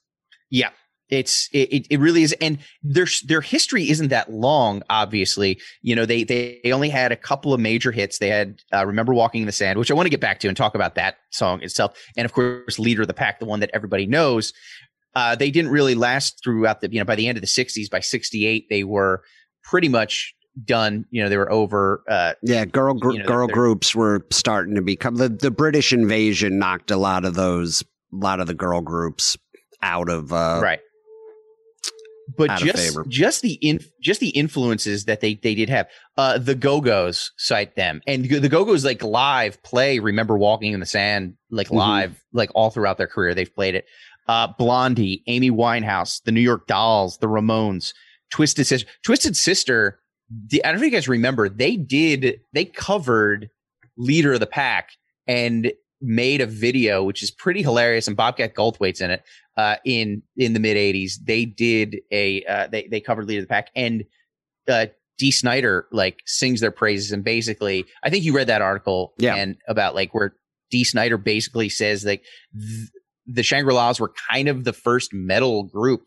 Yeah. It's it, it- really is, and their their history isn't that long. Obviously, you know they they only had a couple of major hits. They had uh, "Remember Walking in the Sand," which I want to get back to and talk about that song itself, and of course, "Leader of the Pack," the one that everybody knows. Uh, they didn't really last throughout the you know by the end of the '60s. By '68, they were pretty much done. You know they were over. Uh, Yeah, girl gr- You know, girl groups were starting to become the the British invasion knocked a lot of those a lot of the girl groups out of uh right but just just the in, just the influences that they they did have uh the go-go's cite them and the go-go's like live play remember walking in the sand like Mhm. live like all throughout their career they've played it uh blondie amy winehouse the new york dolls the ramones twisted sister twisted sister the, i don't know if you guys remember they did they covered leader of the pack and made a video which is pretty hilarious and bobcat goldthwait's in it uh, in in the mid '80s. They did a uh, they they covered Leader of the Pack, and uh, Dee Snider like sings their praises, and basically, I think you read that article, Yeah. and about like where Dee Snider basically says like th- the Shangri Las were kind of the first metal group,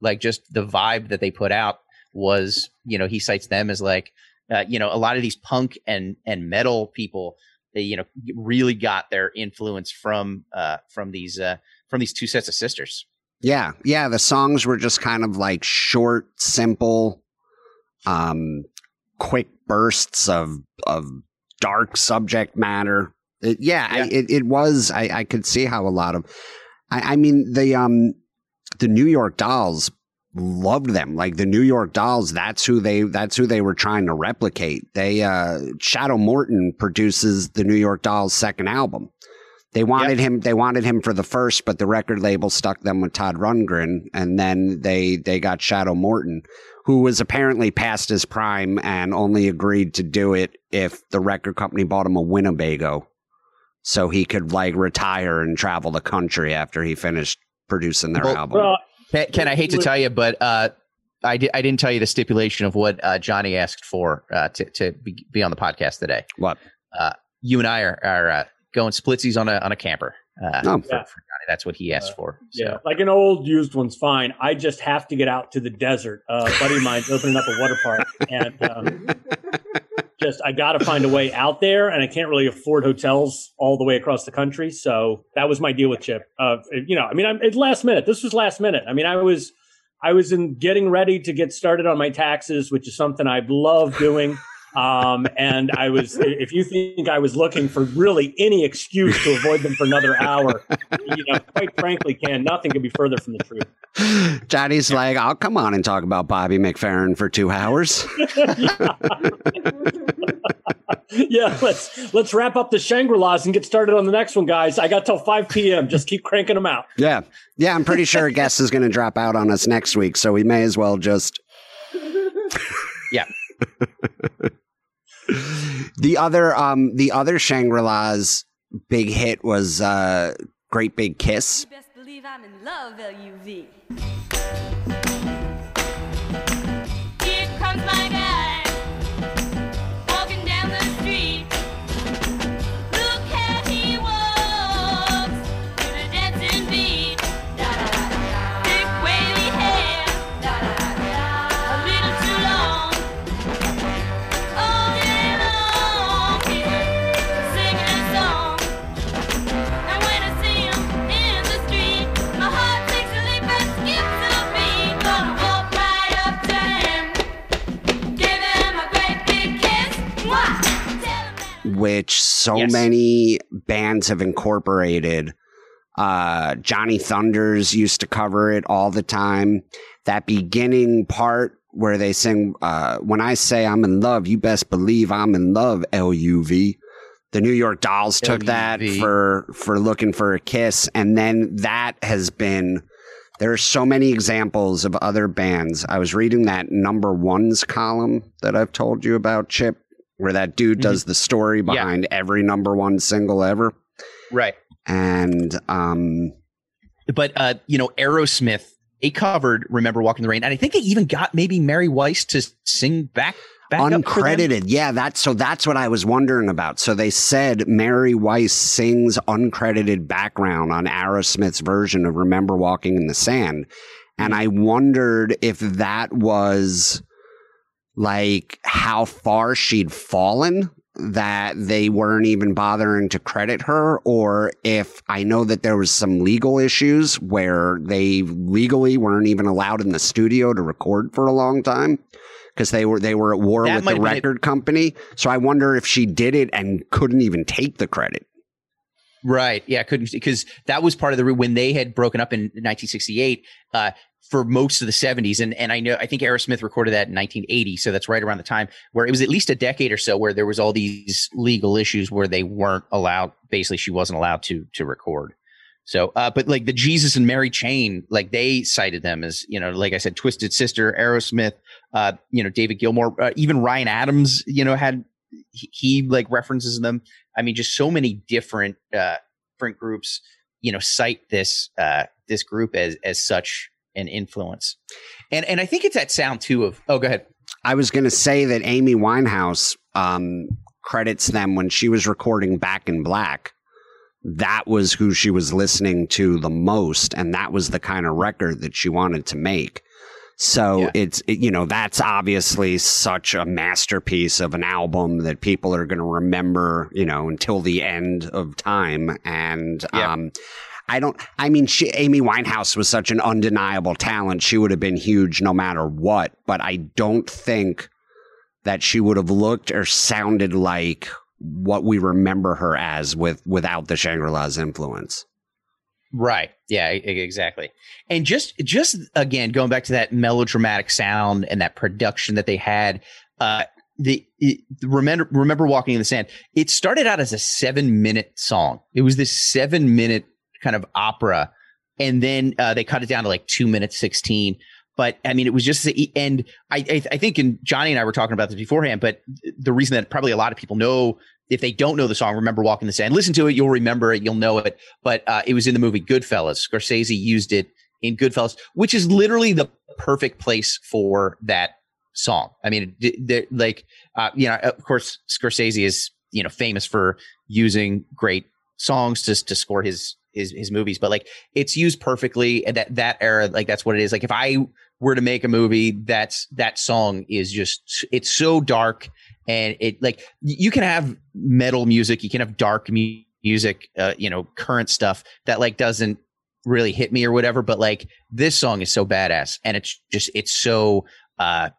like just the vibe that they put out was, you know, he cites them as like, uh, you know, a lot of these punk and and metal people. They, you know, really got their influence from uh, from these uh, from these two sets of sisters. Yeah, yeah. The songs were just kind of like short, simple, um, quick bursts of of dark subject matter. It, yeah, Yeah. I, it it was. I, I could see how a lot of. I, I mean the um the New York Dolls loved them. Like the New York Dolls, that's who they that's who they were trying to replicate. They uh Shadow Morton produces the New York Dolls second album. They wanted him they wanted him for the first, but the record label stuck them with Todd Rundgren and then they they got Shadow Morton, who was apparently past his prime and only agreed to do it if the record company bought him a Winnebago. So he could like retire and travel the country after he finished producing their Well- album. Well, Ken, Ken, I hate to tell you, but uh, I, di- I didn't tell you the stipulation of what uh, Johnny asked for uh, to, to be, be on the podcast today. what? You and I are, are uh, going splitsies on a on a camper. Uh, Oh. for, for Johnny. That's what he asked for. So. Yeah, like an old used one's fine. I just have to get out to the desert. Uh, a buddy of mine's opening up a water park, and um, just I got to find a way out there, and I can't really afford hotels all the way across the country. So that was my deal with Chip. Uh, you know, I mean, I'm, it's last minute. This was last minute. I mean, I was I was in getting ready to get started on my taxes, which is something I love doing. Um, and I was, if you think I was looking for really any excuse to avoid them for another hour, you know, quite frankly, Ken, nothing could be further from the truth. Johnny's like, I'll come on and talk about Bobby McFerrin for two hours. yeah, let's let's wrap up the Shangri-Las and get started on the next one, guys. I got till 5 p.m. Just keep cranking them out. Yeah. Yeah, I'm pretty sure a guest is going to drop out on us next week, so we may as well just. Yeah. the other, um, the other Shangri-La's big hit was uh, "Great Big Kiss." So Yes. many bands have incorporated. Uh, Johnny Thunders used to cover it all the time. That beginning part where they sing, uh, when I say I'm in love, you best believe I'm in love, L-U-V. The New York Dolls took that for, for looking for a kiss. And then that has been, there are so many examples of other bands. I was reading that number ones column that I've told you about, Chip, where that dude does the story Mm-hmm. Yeah. behind every number one single ever. Right. And um, But uh, you know, Aerosmith, they covered "Remember Walking the Rain," and I think they even got maybe Mary Weiss to sing back back up uncredited, yeah, that's so that's what I was wondering about. So they said Mary Weiss sings uncredited background on Aerosmith's version of Remember Walking in the Sand. And I wondered if that was like how far she'd fallen that they weren't even bothering to credit her or if I know that there was some legal issues where they legally weren't even allowed in the studio to record for a long time because they were they were at war That with the record company. So I wonder if she did it and couldn't even take the credit. Right. Yeah. Couldn't because that was part of the when they had broken up in 1968 uh, for most of the 70s, and and I know I think Aerosmith recorded that in 1980, so that's right around the time where it was at least a decade or so where there was all these legal issues where they weren't allowed. Basically, she wasn't allowed to to record. So, uh, but like the Jesus and Mary chain, like they cited them as you know, like I said, Twisted Sister, Aerosmith, uh, you know, David Gilmour, uh, even Ryan Adams, you know, had he, he like references them. I mean, just so many different uh, different groups, you know, cite this uh, this group as as such an influence, and and I think it's that sound too of oh, go ahead. I was going to say that Amy Winehouse um, credits them when she was recording Back in Black. That was who she was listening to the most, and that was the kind of record that she wanted to make. So Yeah. it's it, you know that's obviously such a masterpiece of an album that people are going to remember you know until the end of time and Yeah. um I don't I mean she, Amy Winehouse was such an undeniable talent she would have been huge no matter what but I don't think that she would have looked or sounded like what we remember her as with without the Shangri-La's influence. Right. Yeah, exactly. And just just again going back to that melodramatic sound and that production that they had uh the it, remember remember walking in the sand it started out as a 7 minute song. It was this 7 minute kind of opera and then uh, they cut it down to like 2 minutes 16 but I mean, it was just and I, I I think and Johnny and I were talking about this beforehand. But the reason that probably a lot of people know if they don't know the song, remember "Walking in the Sand," listen to it, you'll remember it, you'll know it. But uh, it was in the movie Goodfellas. Scorsese used it in Goodfellas, which is literally the perfect place for that song. I mean, like uh, you know, of course, Scorsese is you know famous for using great songs to to score his his his movies, but like it's used perfectly. And that that era, like that's what it is. Like if I were to make a movie, that's that song is just it's so dark and it like you can have metal music, you can have dark mu- music, uh, you know, current stuff that like doesn't really hit me or whatever. But like this song is so badass, and it's just it's so uh,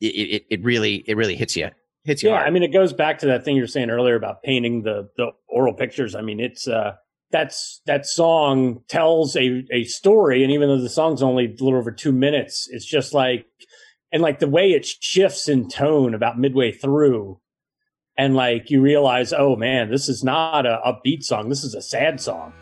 it it, it really it really hits you hits you Yeah, hard. I mean, it goes back to that thing you were saying earlier about painting the the aural pictures. I mean, it's uh, that's that song tells a a story, and even though the song's only a little over two minutes, it's just like and like the way it shifts in tone about midway through, and like you realize, oh man, this is not a upbeat song. This is a sad song.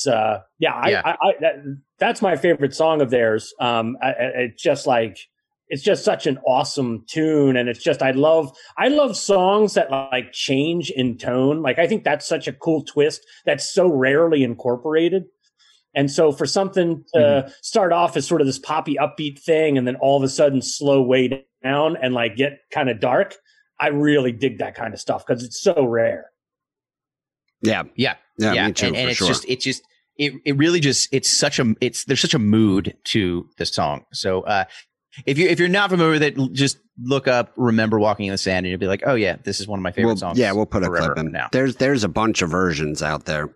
It's uh yeah, I, Yeah. I, I that, that's my favorite song of theirs um I, I- it's just like it's just such an awesome tune and it's just i love i love songs that like change in tone like i think that's such a cool twist that's so rarely incorporated and so for something to start off as sort of this poppy upbeat thing and then all of a sudden slow way down and like get kind of dark i really dig that kind of stuff because it's so rare Yeah. yeah, Yeah, yeah, me too, and, and for it's sure. just it's just it it really just it's such a it's there's such a mood to this song. So uh, if you if you're not familiar with it, just look up "Remember Walking in the Sand" and you'll be like, oh yeah, this is one of my favorite We'll- songs. Yeah, we'll put a clip in. now. There's there's a bunch of versions out there.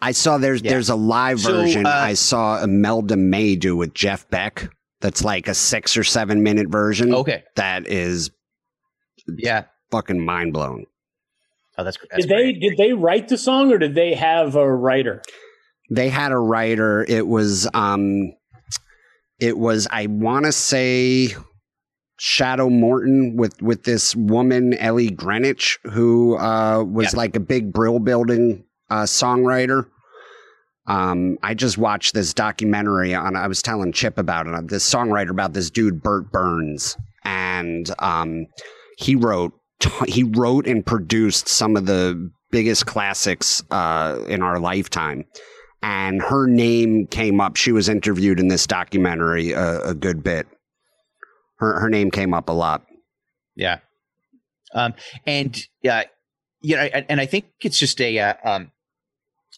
I saw there's Yeah. there's a live So, version uh, I saw Imelda May do with Jeff Beck. That's like a six or seven minute version. Okay, That is yeah. fucking mind blowing. Oh, that's, that's did they great. did they write the song or did they have a writer They had a writer. It was um it was I wanna say Shadow Morton with with this woman Ellie Greenwich who uh was Yeah. like a big brill building uh songwriter. Um I just watched this documentary on I was telling Chip about it. This songwriter about this dude Bert Berns and um he wrote he wrote and produced some of the biggest classics uh in our lifetime and her name came up. She was interviewed in this documentary a, a good bit. Her her name came up a lot. Yeah. Um, and uh, you know, and, and I think it's just a uh, um.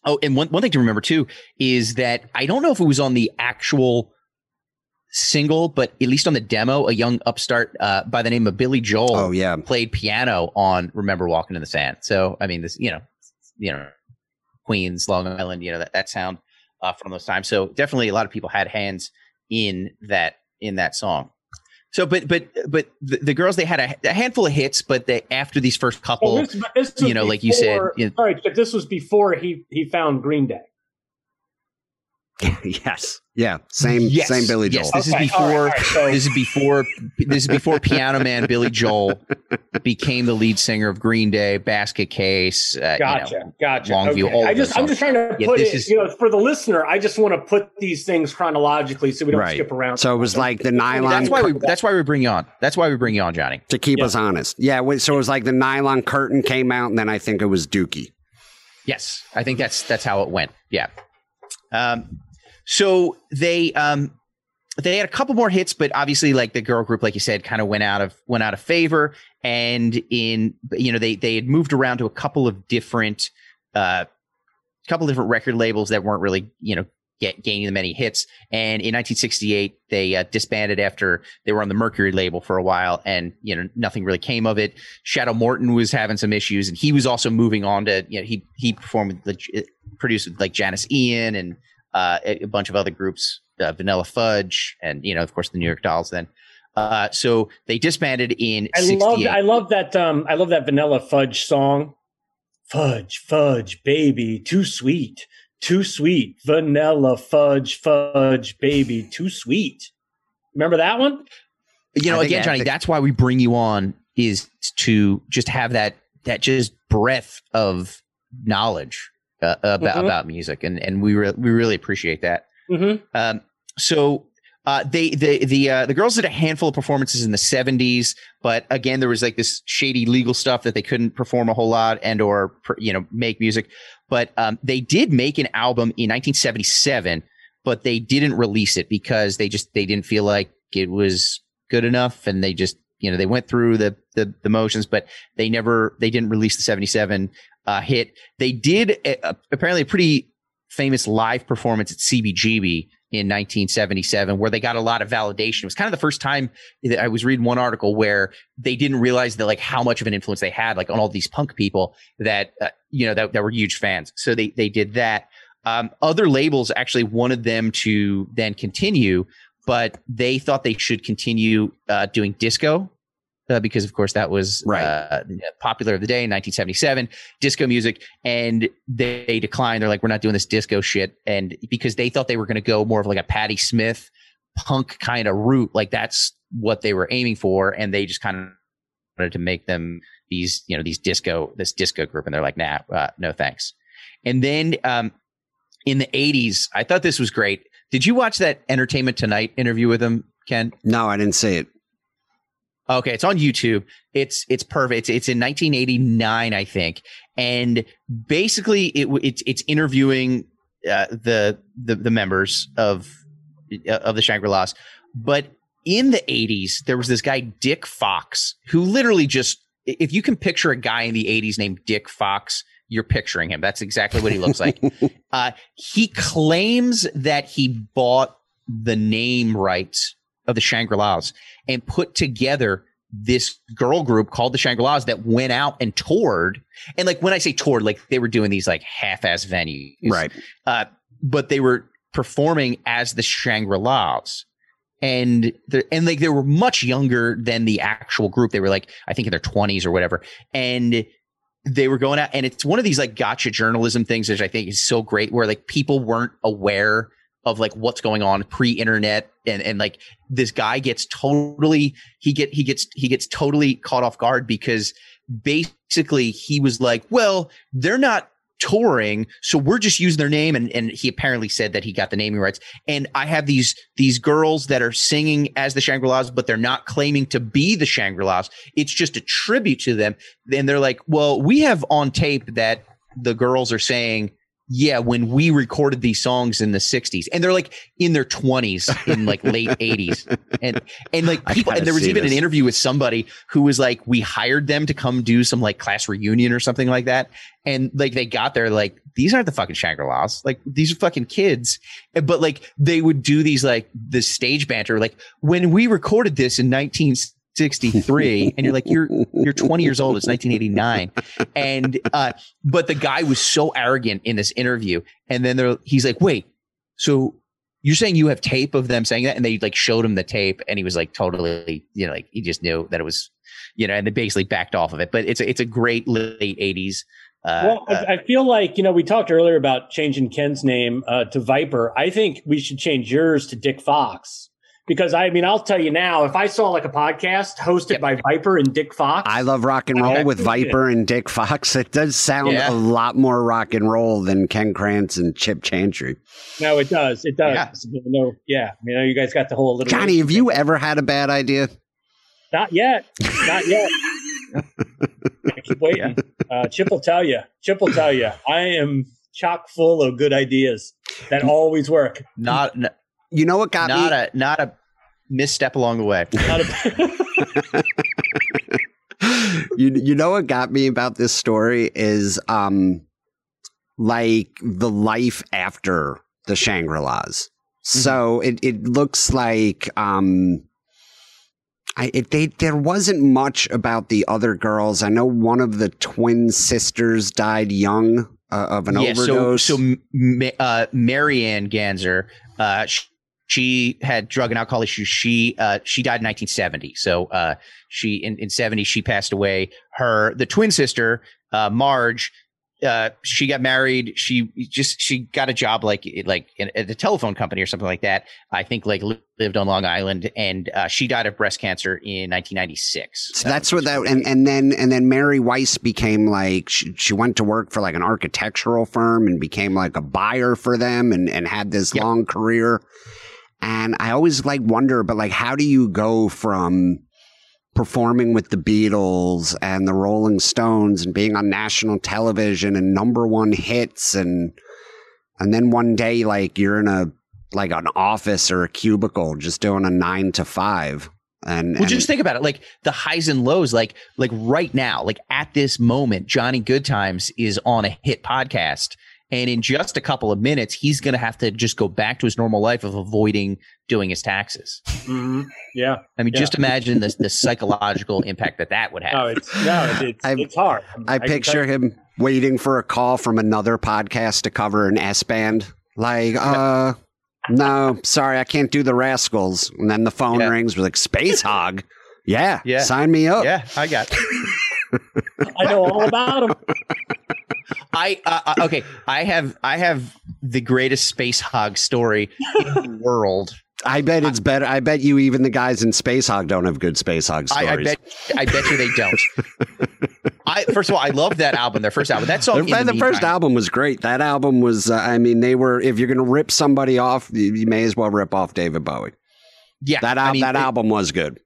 Oh, and one one thing to remember too is that I don't know if it was on the actual single, but at least on the demo, a young upstart uh, by the name of Billy Joel Oh yeah, played piano on "Remember Walking in the Sand." So I mean, this you know, you know, Queens, Long Island, you know that that sound uh, from those times. So definitely, a lot of people had hands in that in that song. So, but but but the, the girls they had a, a handful of hits, but they after these first couple, Well, this, this you know, like you said, before- you know- sorry, but this was before he he found Green Day. yes, yeah, same Yes, same Billy Joel. yes, this is Okay, all right, before- all right, so- this is before this is before Piano Man Billy Joel became the lead singer of Green Day, Basket Case. Uh, Gotcha, You know, gotcha. Longview, okay. all I just, I'm just trying to Yeah, put this it, is- you know, for the listener. I just want to put these things chronologically so we don't Right. skip around. So it was like the nylon that's why we that's why we bring you on. That's why we bring you on, Johnny. to keep Yeah. us honest. Yeah, so it was like the nylon curtain came out, and then I think it was Dookie. Yes, I think that's that's how it went. Yeah. Um, so they um they had a couple more hits, but obviously, like the girl group, like you said, kind of went out of went out of favor. And in you know they they had moved around to a couple of different uh couple different record labels that weren't really you know get gaining the many hits. And in 1968, they uh, disbanded after they were on the Mercury label for a while, and you know nothing really came of it. Shadow Morton was having some issues, and he was also moving on to you know he he performed with the, produced with like Janis Ian and uh, a, a bunch of other groups, uh, Vanilla Fudge, and you know of course the New York Dolls. Then, uh, so they disbanded in I love I love that um I love that Vanilla Fudge song. Fudge, fudge, baby, too sweet, too sweet. Vanilla fudge, fudge, baby, too sweet. Remember that one? you know again johnny that's why we bring you on is to just have that that just breadth of knowledge uh, about Mhm. about music and and we re- we really appreciate that Mm-hmm. um so uh, they the the uh, the girls did a handful of performances in the 70s, but again there was like this shady legal stuff that they couldn't perform a whole lot and or you know make music. But um, they did make an album in 1977, but they didn't release it because they just they didn't feel like it was good enough, and they just you know they went through the the, the motions, but they never they didn't release the 77 uh, hit. They did uh, apparently a pretty famous live performance at CBGB in 1977 where they got a lot of validation. It was kind of the first time that I was reading one article where they didn't realize that like how much of an influence they had like on all these punk people that uh, you know that, that were huge fans. So they they did that. Um, other labels actually wanted them to then continue, but they thought they should continue uh, doing disco uh, because, of course, that was Right. uh, popular of the day in 1977, disco music, and they, declined. They're like, we're not doing this disco shit, and because they thought they were going to go more of like a Patti Smith punk kind of route, like that's what they were aiming for, and they just kind of wanted to make them these, you know, these disco, this disco group, and they're like, nah, uh, no thanks. And then um, in the 80s, I thought this was great. Did you watch that Entertainment Tonight interview with them Ken? No, I didn't see it. Okay, it's on YouTube. It's it's perfect. It's, it's in 1989, I think, and basically it it's it's interviewing uh, the, the the members of uh, of the Shangri Las. But in the 80s, there was this guy Dick Fox who literally just if you can picture a guy in the 80s named Dick Fox, you're picturing him. That's exactly what he looks like. uh, he claims that he bought the name rights of the Shangri Las and put together this girl group called the Shangri Las that went out and toured. And like when I say toured, like they were doing these like half ass venues. Right. Uh, but they were performing as the Shangri Las. And the, and like they were much younger than the actual group. They were like, I think in their 20s or whatever. And they were going out and it's one of these like gotcha journalism things which i think is so great where like people weren't aware of like what's going on pre-internet and and like this guy gets totally he get he gets he gets totally caught off guard because basically he was like well they're not touring so we're just using their name and and he apparently said that he got the naming rights. And i have these these girls that are singing as the shangri-las but they're not claiming to be the shangri-las. It's just a tribute to them. And they're like well we have on tape that the girls are saying yeah when we recorded these songs in the 60s and they're like in their 20s in like late 80s and and like people and there was even this. an interview with somebody who was like we hired them to come do some like class reunion or something like that. And like they got there like these aren't the fucking shangri-las. Like these are fucking kids. But like they would do these like the stage banter. Like when we recorded this in 1963 and you're like you're you're 20 years old it's 1989 and uh but the guy was so arrogant in this interview and then they're he's like wait so you're saying you have tape of them saying that? And they like showed him the tape and he was like totally you know like he just knew that it was you know and they basically backed off of it. But it's a, it's a great late 80s uh, well, uh, I, I feel like you know we talked earlier about changing Ken's name uh, to Viper. I think we should change yours to Dick Fox because I mean I'll tell you now if I saw like a podcast hosted Yep. by Viper and Dick Fox, I love rock and roll with Viper and Dick Fox. It does sound Yeah. a lot more rock and roll than Ken Krantz and Chip Chantry. no, it does, it does. Yeah. No, yeah, you know you guys got the whole little Johnny, have you ever had a bad idea? Not yet, not yet. I keep waiting. Uh, Chip will tell you. Chip will tell you. I am chock full of good ideas that always work. not n- You know what got not me? a not a misstep along the way Not a- you you know what got me about this story is um like the life after the Shangri-Las. Mm-hmm. So it, it looks like um I it, they there wasn't much about the other girls. I know one of the twin sisters died young uh, of an yeah, overdose. So, so uh, Mary Ann Ganser, uh, sh- she had drug and alcohol issues. She uh, she died in 1970. So uh, she in, in 70 she passed away. Her the twin sister uh, Marge. Uh, she got married. She just she got a job like like in, at a telephone company or something like that. I think like li- lived on Long Island, and uh, she died of breast cancer in 1996. So that's what that and, and then and then Mary Weiss became like she, she went to work for like an architectural firm and became like a buyer for them and and had this Yep. long career. And I always like wonder, but like how do you go from performing with the Beatles and the Rolling Stones and being on national television and number one hits and and then one day like you're in a like an office or a cubicle just doing a nine to five. And, Well, and just think about it. Like the highs and lows, like like right now, like at this moment, Johnny Goodtimes is on a hit podcast. And in just a couple of minutes, he's going to have to just go back to his normal life of avoiding doing his taxes. Mhm. Yeah. I mean, Yeah. just imagine the, the psychological impact that that would have. No, it's no, it's, I'm- it's hard. I can picture tell you- him waiting for a call from another podcast to cover an S band. Like, uh, no, sorry, I can't do the Rascals. And then the phone Yeah. rings with like Spacehog. Yeah, Yeah. sign me up. Yeah, I got. I know all about him. I uh, uh, okay. I have I have the greatest Spacehog story in the world. I bet it's better. I bet you even the guys in Spacehog don't have good Spacehog stories. I, I bet I bet you they don't. I first of all, I love that album, their first album. That song, The, the first album was great. That album was, uh, I mean, they were, if you're going to rip somebody off, you, you may as well rip off David Bowie. Yeah, That, al- I mean, that it- album was good.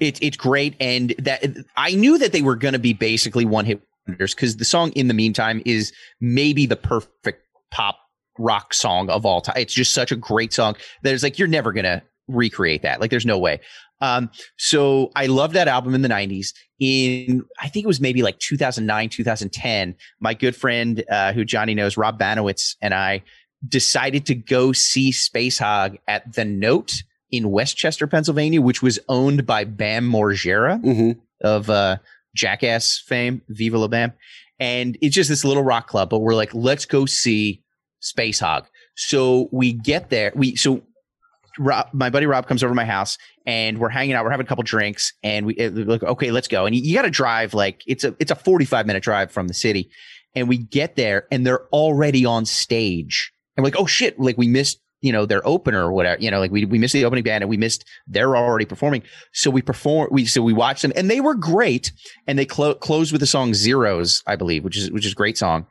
It's it's great, and that I knew that they were going to be basically one hit because the song "In the Meantime" is maybe the perfect pop rock song of all time. It's just such a great song that it's like you're never going to recreate that. Like there's no way. Um, so I love that album in the 90s. In I think it was maybe like 2009, 2010. My good friend uh, who Johnny knows, Rob Banowitz, and I decided to go see Spacehog at the Note in West Chester, Pennsylvania, which was owned by Bam Margera hmm of uh, Jackass fame, Viva La Bam. And it's just this little rock club, but we're like, let's go see Spacehog. So we get there. We so Rob, my buddy Rob comes over to my house and we're hanging out. We're having a couple drinks and we like, okay, let's go. And you, you got to drive like it's a it's a forty five minute drive from the city. And we get there and they're already on stage. And we're like, oh shit, like we missed you know their opener or whatever. You know, like we we missed the opening band and we missed they're already performing. So we perform. We so we watched them and they were great. And they clo- closed with the song Zeros, I believe, which is which is a great song.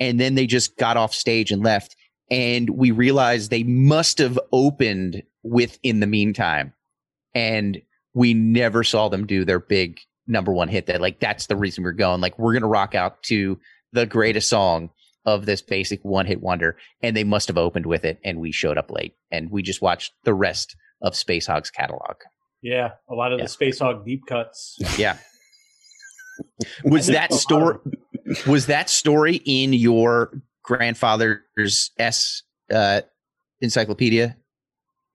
And then they just got off stage and left and we realized they must have opened with in the meantime and we never saw them do their big number one hit that like that's the reason we're going like we're gonna rock out to the greatest song of this basic one hit wonder and they must have opened with it and we showed up late and we just watched the rest of Spacehog's catalog Yeah, a lot of Yeah. the Spacehog deep cuts. yeah was that story was that story in your grandfather's s uh encyclopedia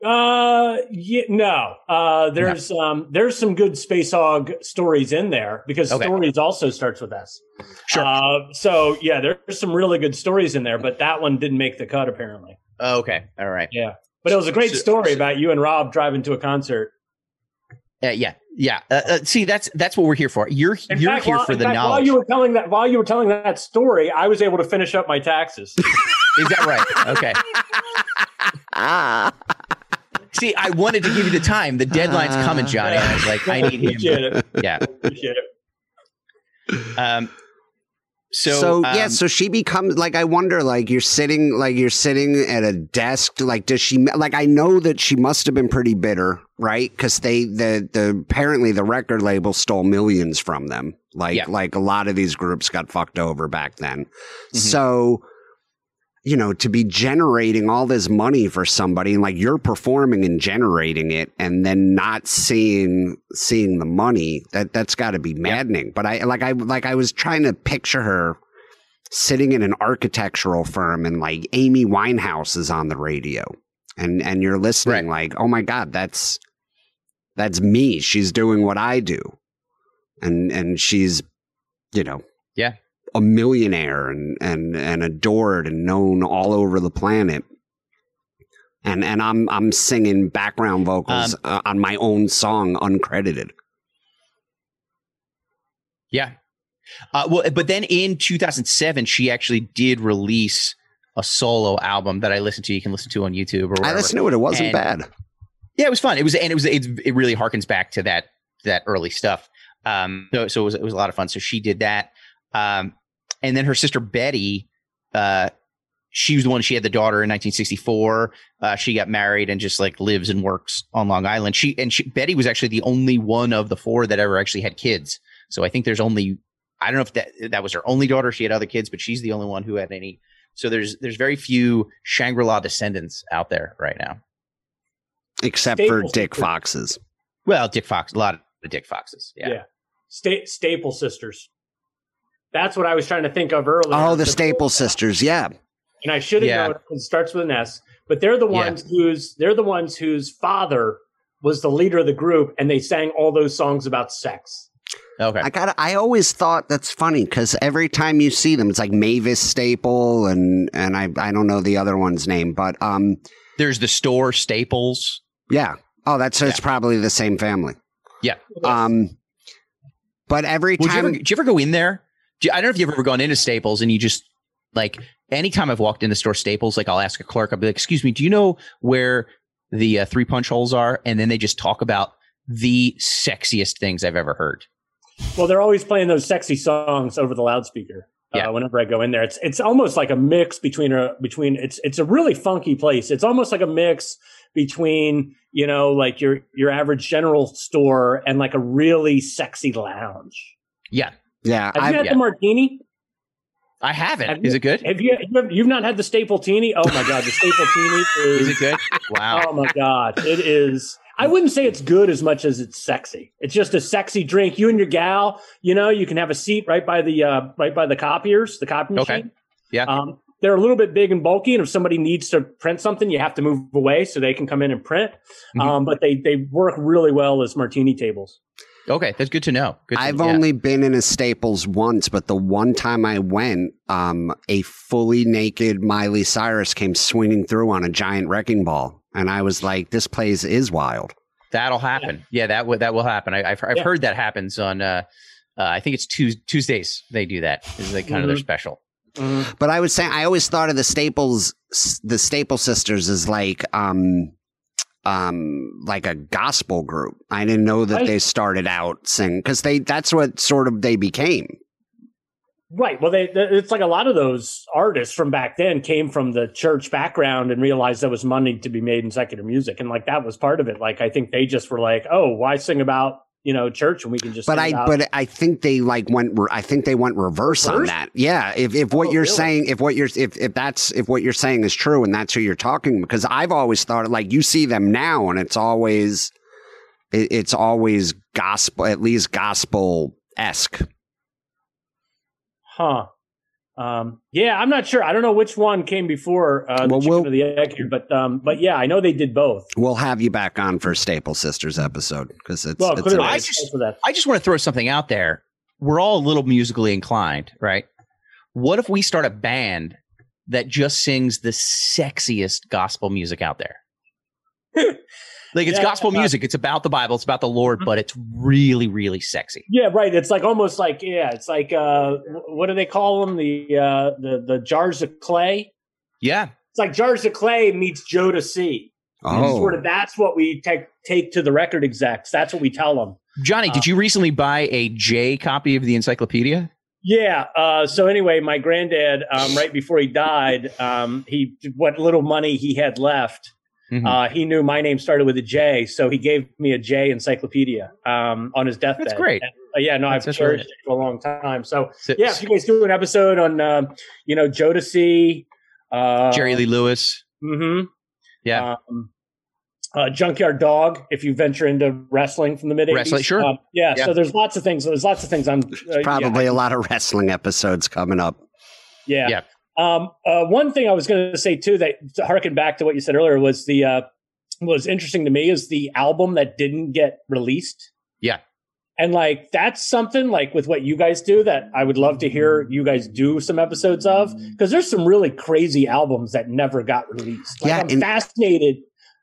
Uh, yeah, no. Uh, there's um, there's some good Spacehog stories in there because Okay. stories also starts with S. Sure. Uh, so yeah, there's some really good stories in there, but that one didn't make the cut apparently. okay all right Yeah, but it was a great So- story so- about you and Rob driving to a concert. Uh, yeah, yeah. Uh, uh, see, that's that's what we're here for. You're In you're fact, here while, for the fact, While you were telling that, while you were telling that story, I was able to finish up my taxes. Is that right? Okay. See, I wanted to give you the time. The deadline's coming, Johnny. I was like, I need Appreciate him. it. Yeah. Appreciate it. Um. So, So, yeah, um, so she becomes like I wonder, like you're sitting, like you're sitting at a desk. Like, does she? Like, I know that she must have been pretty bitter, right? Because they, the, the apparently the record label stole millions from them. Like, Yeah. like a lot of these groups got fucked over back then. Mm-hmm. So, you know, to be generating all this money for somebody, and like you're performing and generating it, and then not seeing seeing the money, that that's got to be maddening. But I like I like I was trying to picture her sitting in an architectural firm and like Amy Winehouse is on the radio and and you're listening like oh my god that's that's me she's doing what I do and and she's you know Yeah. A millionaire and and and adored and known all over the planet and and I'm I'm singing background vocals Um, uh, on my own song uncredited Yeah. Uh, well, but then in 2007, she actually did release a solo album that I listened to. You can listen to on YouTube or I whatever. listened to it it wasn't And- bad Yeah, it was fun. It was, and it was, it, it really harkens back to that that early stuff. Um, so, so it was, it was a lot of fun. So she did that. Um, and then her sister Betty, uh, she was the one. She had the daughter in 1964. Uh, she got married and just like lives and works on Long Island. She and she, Betty was actually the only one of the four that ever actually had kids. So I think there's only I don't know if that that was her only daughter. She had other kids, but she's the only one who had any. So there's there's very few Shangri La descendants out there right now. except for Dick Sisters. Fox's Well, Dick Fox, a lot of the Dick Foxes. Yeah. Yeah. Sta- Staple Sisters. That's what I was trying to think of earlier. oh the The- Staple Sisters yeah and I should have Yeah. known it starts with an S. But they're the Yeah. ones whose they're the ones whose father was the leader of the group, and they sang all those songs about sex. Okay. I got. I always thought that's funny because every time you see them, it's like Mavis Staple and and I I don't know the other one's name, but um There's the store Staples. yeah. Oh, that's it's probably the same family. Yeah. Um, but every Well, did you, time ever, did you ever go in there? I don't know if you've ever gone into Staples and you just like anytime I've walked in the store Staples, like I'll ask a clerk, I'll be like, "Excuse me, do you know where the uh, three punch holes are?" And then they just talk about the sexiest things I've ever heard. Well, they're always playing those sexy songs over the loudspeaker. Yeah. Uh, whenever I go in there, it's it's almost like a mix between a between it's it's a really funky place. It's almost like a mix between you know like your your average general store and like a really sexy lounge. Yeah, yeah, Have I you had yeah. the martini? I haven't. Have Is you- it good? Have you, you've, you've not had the staple teeny? Oh my god, the staple teeny is, Is it good? Wow. Oh my god, it is. I wouldn't say it's good as much as it's sexy. It's just a sexy drink. You and your gal, you know, you can have a seat right by the uh, right by the copiers, the copy Okay. machine. Yeah. Um, they're a little bit big and bulky, and if somebody needs to print something, you have to move away so they can come in and print. Mhm. Um, but they they work really well as martini tables. Okay, that's good to know. Good to- I've yeah. only been in a Staples once, but the one time I went, um, a fully naked Miley Cyrus came swinging through on a giant wrecking ball, and I was like, "This place is wild." That'll happen. Yeah, that will that will happen. I, I've I've Yeah. heard that happens on. Uh, uh, I think it's Tues Tuesdays. They do that. Is like kind of their Mhm. special. But I was saying, I always thought of the Staples, the Staple Sisters, as like, um, um, like a gospel group. I didn't know that Right. they started out singing because they that's what sort of they became. Right. Well, they, they- it's like a lot of those artists from back then came from the church background and realized there was money to be made in secular music, and like that was part of it. Like I think they just were like, "Oh, why sing about you know church and we can just?" But I, but I think they like went. re- I think they went reverse, on that. Yeah. If if what Oh, you're really? saying, if what you're, if if that's if what you're saying is true, and that's who you're talking, because I've always thought like you see them now, and it's always, it, it's always gospel, at least gospel esque. huh? Um, yeah, I'm not sure. I don't know which one came before uh, the Well, chicken we'll- or the egg here, but um, but yeah, I know they did both. We'll have you back on for Staple Sisters episode because it's, Well, it's clearly, a- I just- for that. I just want to throw something out there. We're all a little musically inclined, right? What if we start a band that just sings the sexiest gospel music out there? like it's Yeah, gospel uh, Mm-hmm. music. It's about the Bible. It's about the Lord, but it's really, really sexy. Yeah, right. It's like almost like yeah, it's like uh, what do they call them? The uh, the the jars of clay. Yeah. It's like jars of clay meets Jodeci. oh, Sort of that's what we take take to the record execs. That's what we tell them. Johnny, did you recently buy a J copy of the encyclopedia? Yeah. Uh, so anyway, my granddad, um, right before he died, um, he what little money he had left, Mhm. uh, he knew my name started with a J, so he gave me a J encyclopedia um, on his deathbed. That's great. And, uh, yeah, no, That's- I've that's cherished it for a long time. So So- yeah, if you guys do an episode on, uh, you know, Jodeci, uh, Jerry Lee Lewis. hmm Yeah. Um, uh, Junkyard Dog. If you venture into wrestling from the mid Wrestling, sure. Uh, yeah, Yeah. So there's lots of things. There's lots of things. I'm uh, probably yeah, a lot of wrestling episodes coming up. Yeah. Yeah. Um, uh, one thing I was going to say too that to harken back to what you said earlier was the uh, was interesting to me is the album that didn't get released. Yeah. And like that's something like with what you guys do that I would love to hear you guys do some episodes of because there's some really crazy albums that never got released. Like, Yeah, I'm and- fascinated.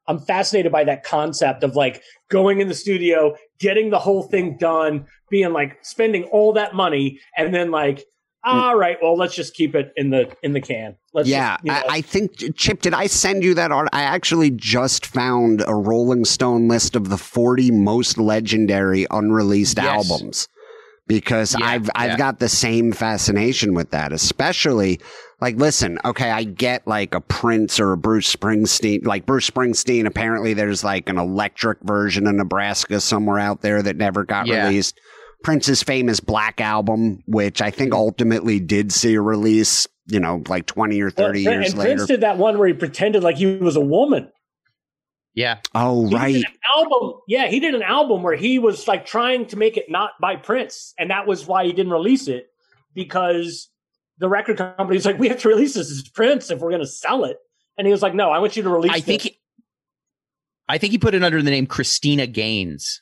I'm fascinated by that concept of like going in the studio, getting the whole thing done, being like spending all that money, and then like, Mm. all right, well, let's just keep it in the in the can. Let's yeah, just, you know, I, I think Chip. Did I send you that art? I actually just found a Rolling Stone list of the 40 most legendary unreleased Yes. albums because Yeah, I've I've yeah. got the same fascination with that, especially like listen, okay, I get like a Prince or a Bruce Springsteen, like Bruce Springsteen. Apparently, there's like an electric version of Nebraska somewhere out there that never got Yeah. released. Prince's famous Black album, which I think ultimately did see a release, you know, like 20 or 30 Well, years and later. Prince did that one where he pretended like he was a woman. Yeah. oh, He right. did an album. Yeah, he did an album where he was like trying to make it not by Prince, and that was why he didn't release it because the record company was like, we have to release this as Prince if we're going to sell it. And he was like, no, I want you to release. I think he, I think he put it under the name Christina Gaines.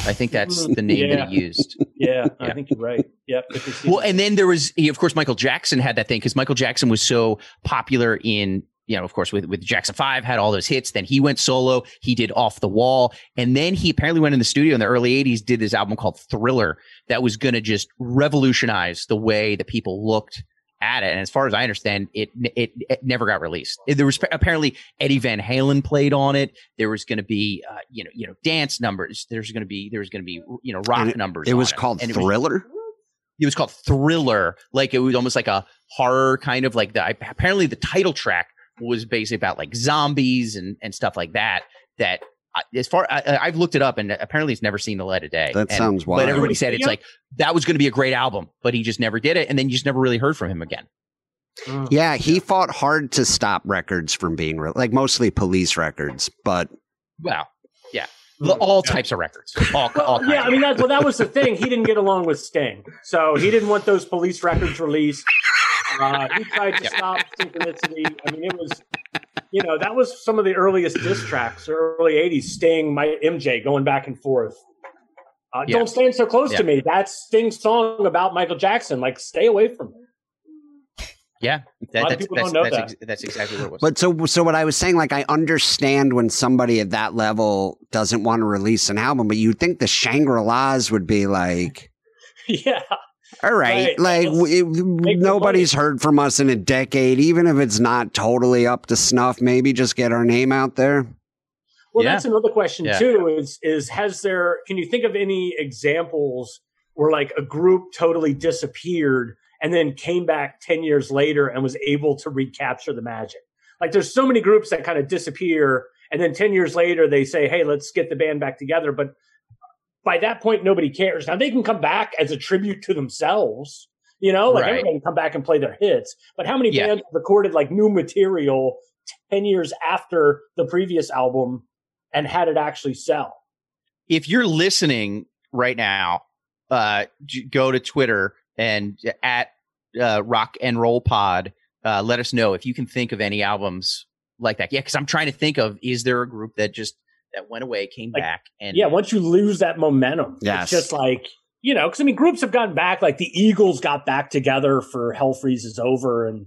I think that's mm, the name that he used. yeah, I think you're right. Yep. Well, and then there was, he, of course, Michael Jackson had that thing because Michael Jackson was so popular in, you know, of course, with, with Jackson 5, had all those hits. Then he went solo. He did Off the Wall. And then he apparently went in the studio in the early 80s, did this album called Thriller that was going to just revolutionize the way that people looked at it. And as far as I understand, it, it, it never got released. There was apparently Eddie Van Halen played on it. There was going to be, uh, you know, you know, dance numbers. There's going to be, there was going to be, you know, rock it- numbers. It was called And it was- Thriller. it was called Thriller. Like it was almost like a horror kind of like the apparently the title track was basically about like zombies and and stuff like that. That as far I, I've looked it up and apparently it's never seen the light of day. That And- sounds wild. But everybody said it's Yeah. like that was going to be a great album, but he just never did it, and then you just never really heard from him again. Mm. Yeah, he fought hard to stop records from being re- like mostly police records, but Wow. Yeah. The- all types of records. All, all Well, kinds yeah, I mean, that, well, that was the thing. He didn't get along with Sting, so he didn't want those police records released. Uh, he tried to stop synchronicity. I mean, it was, you know, that was some of the earliest diss tracks, early '80s. Sting, my MJ, going back and forth. Uh, Yeah. Don't stand so close Yeah. to me. That's Sting's song about Michael Jackson. Like, stay away from me. Yeah. lot That, of that's, people that's, don't know that's, that. ex- that's exactly what it was. but so so what I was saying, like I understand when somebody at that level doesn't want to release an album, but you'd think the Shangri La's would be like, yeah, all right, Right, like let's we, make the nobody's heard from us in a decade, even if it's not totally up to snuff. Maybe just get our name out there. Well, Yeah. that's another question Yeah. too. Is is has there? Can you think of any examples where like a group totally disappeared and then came back ten years later and was able to recapture the magic? Like, there's so many groups that kind of disappear, and then ten years later they say, "Hey, let's get the band back together." But by that point, nobody cares. Now they can come back as a tribute to themselves. You know, like Right. everybody can come back and play their hits. But how many Yeah. bands recorded like new material ten years after the previous album and had it actually sell? if you're listening right now, uh, go to Twitter and at uh, Rock and Roll Pod. Uh, let us know if you can think of any albums like that. Yeah, because I'm trying to think of is there a group that just that went away, came Like, back, and Yeah, once you lose that momentum, Yes. it's just like you know, because I mean, groups have gotten back. Like the Eagles got back together for Hell Freezes Over, and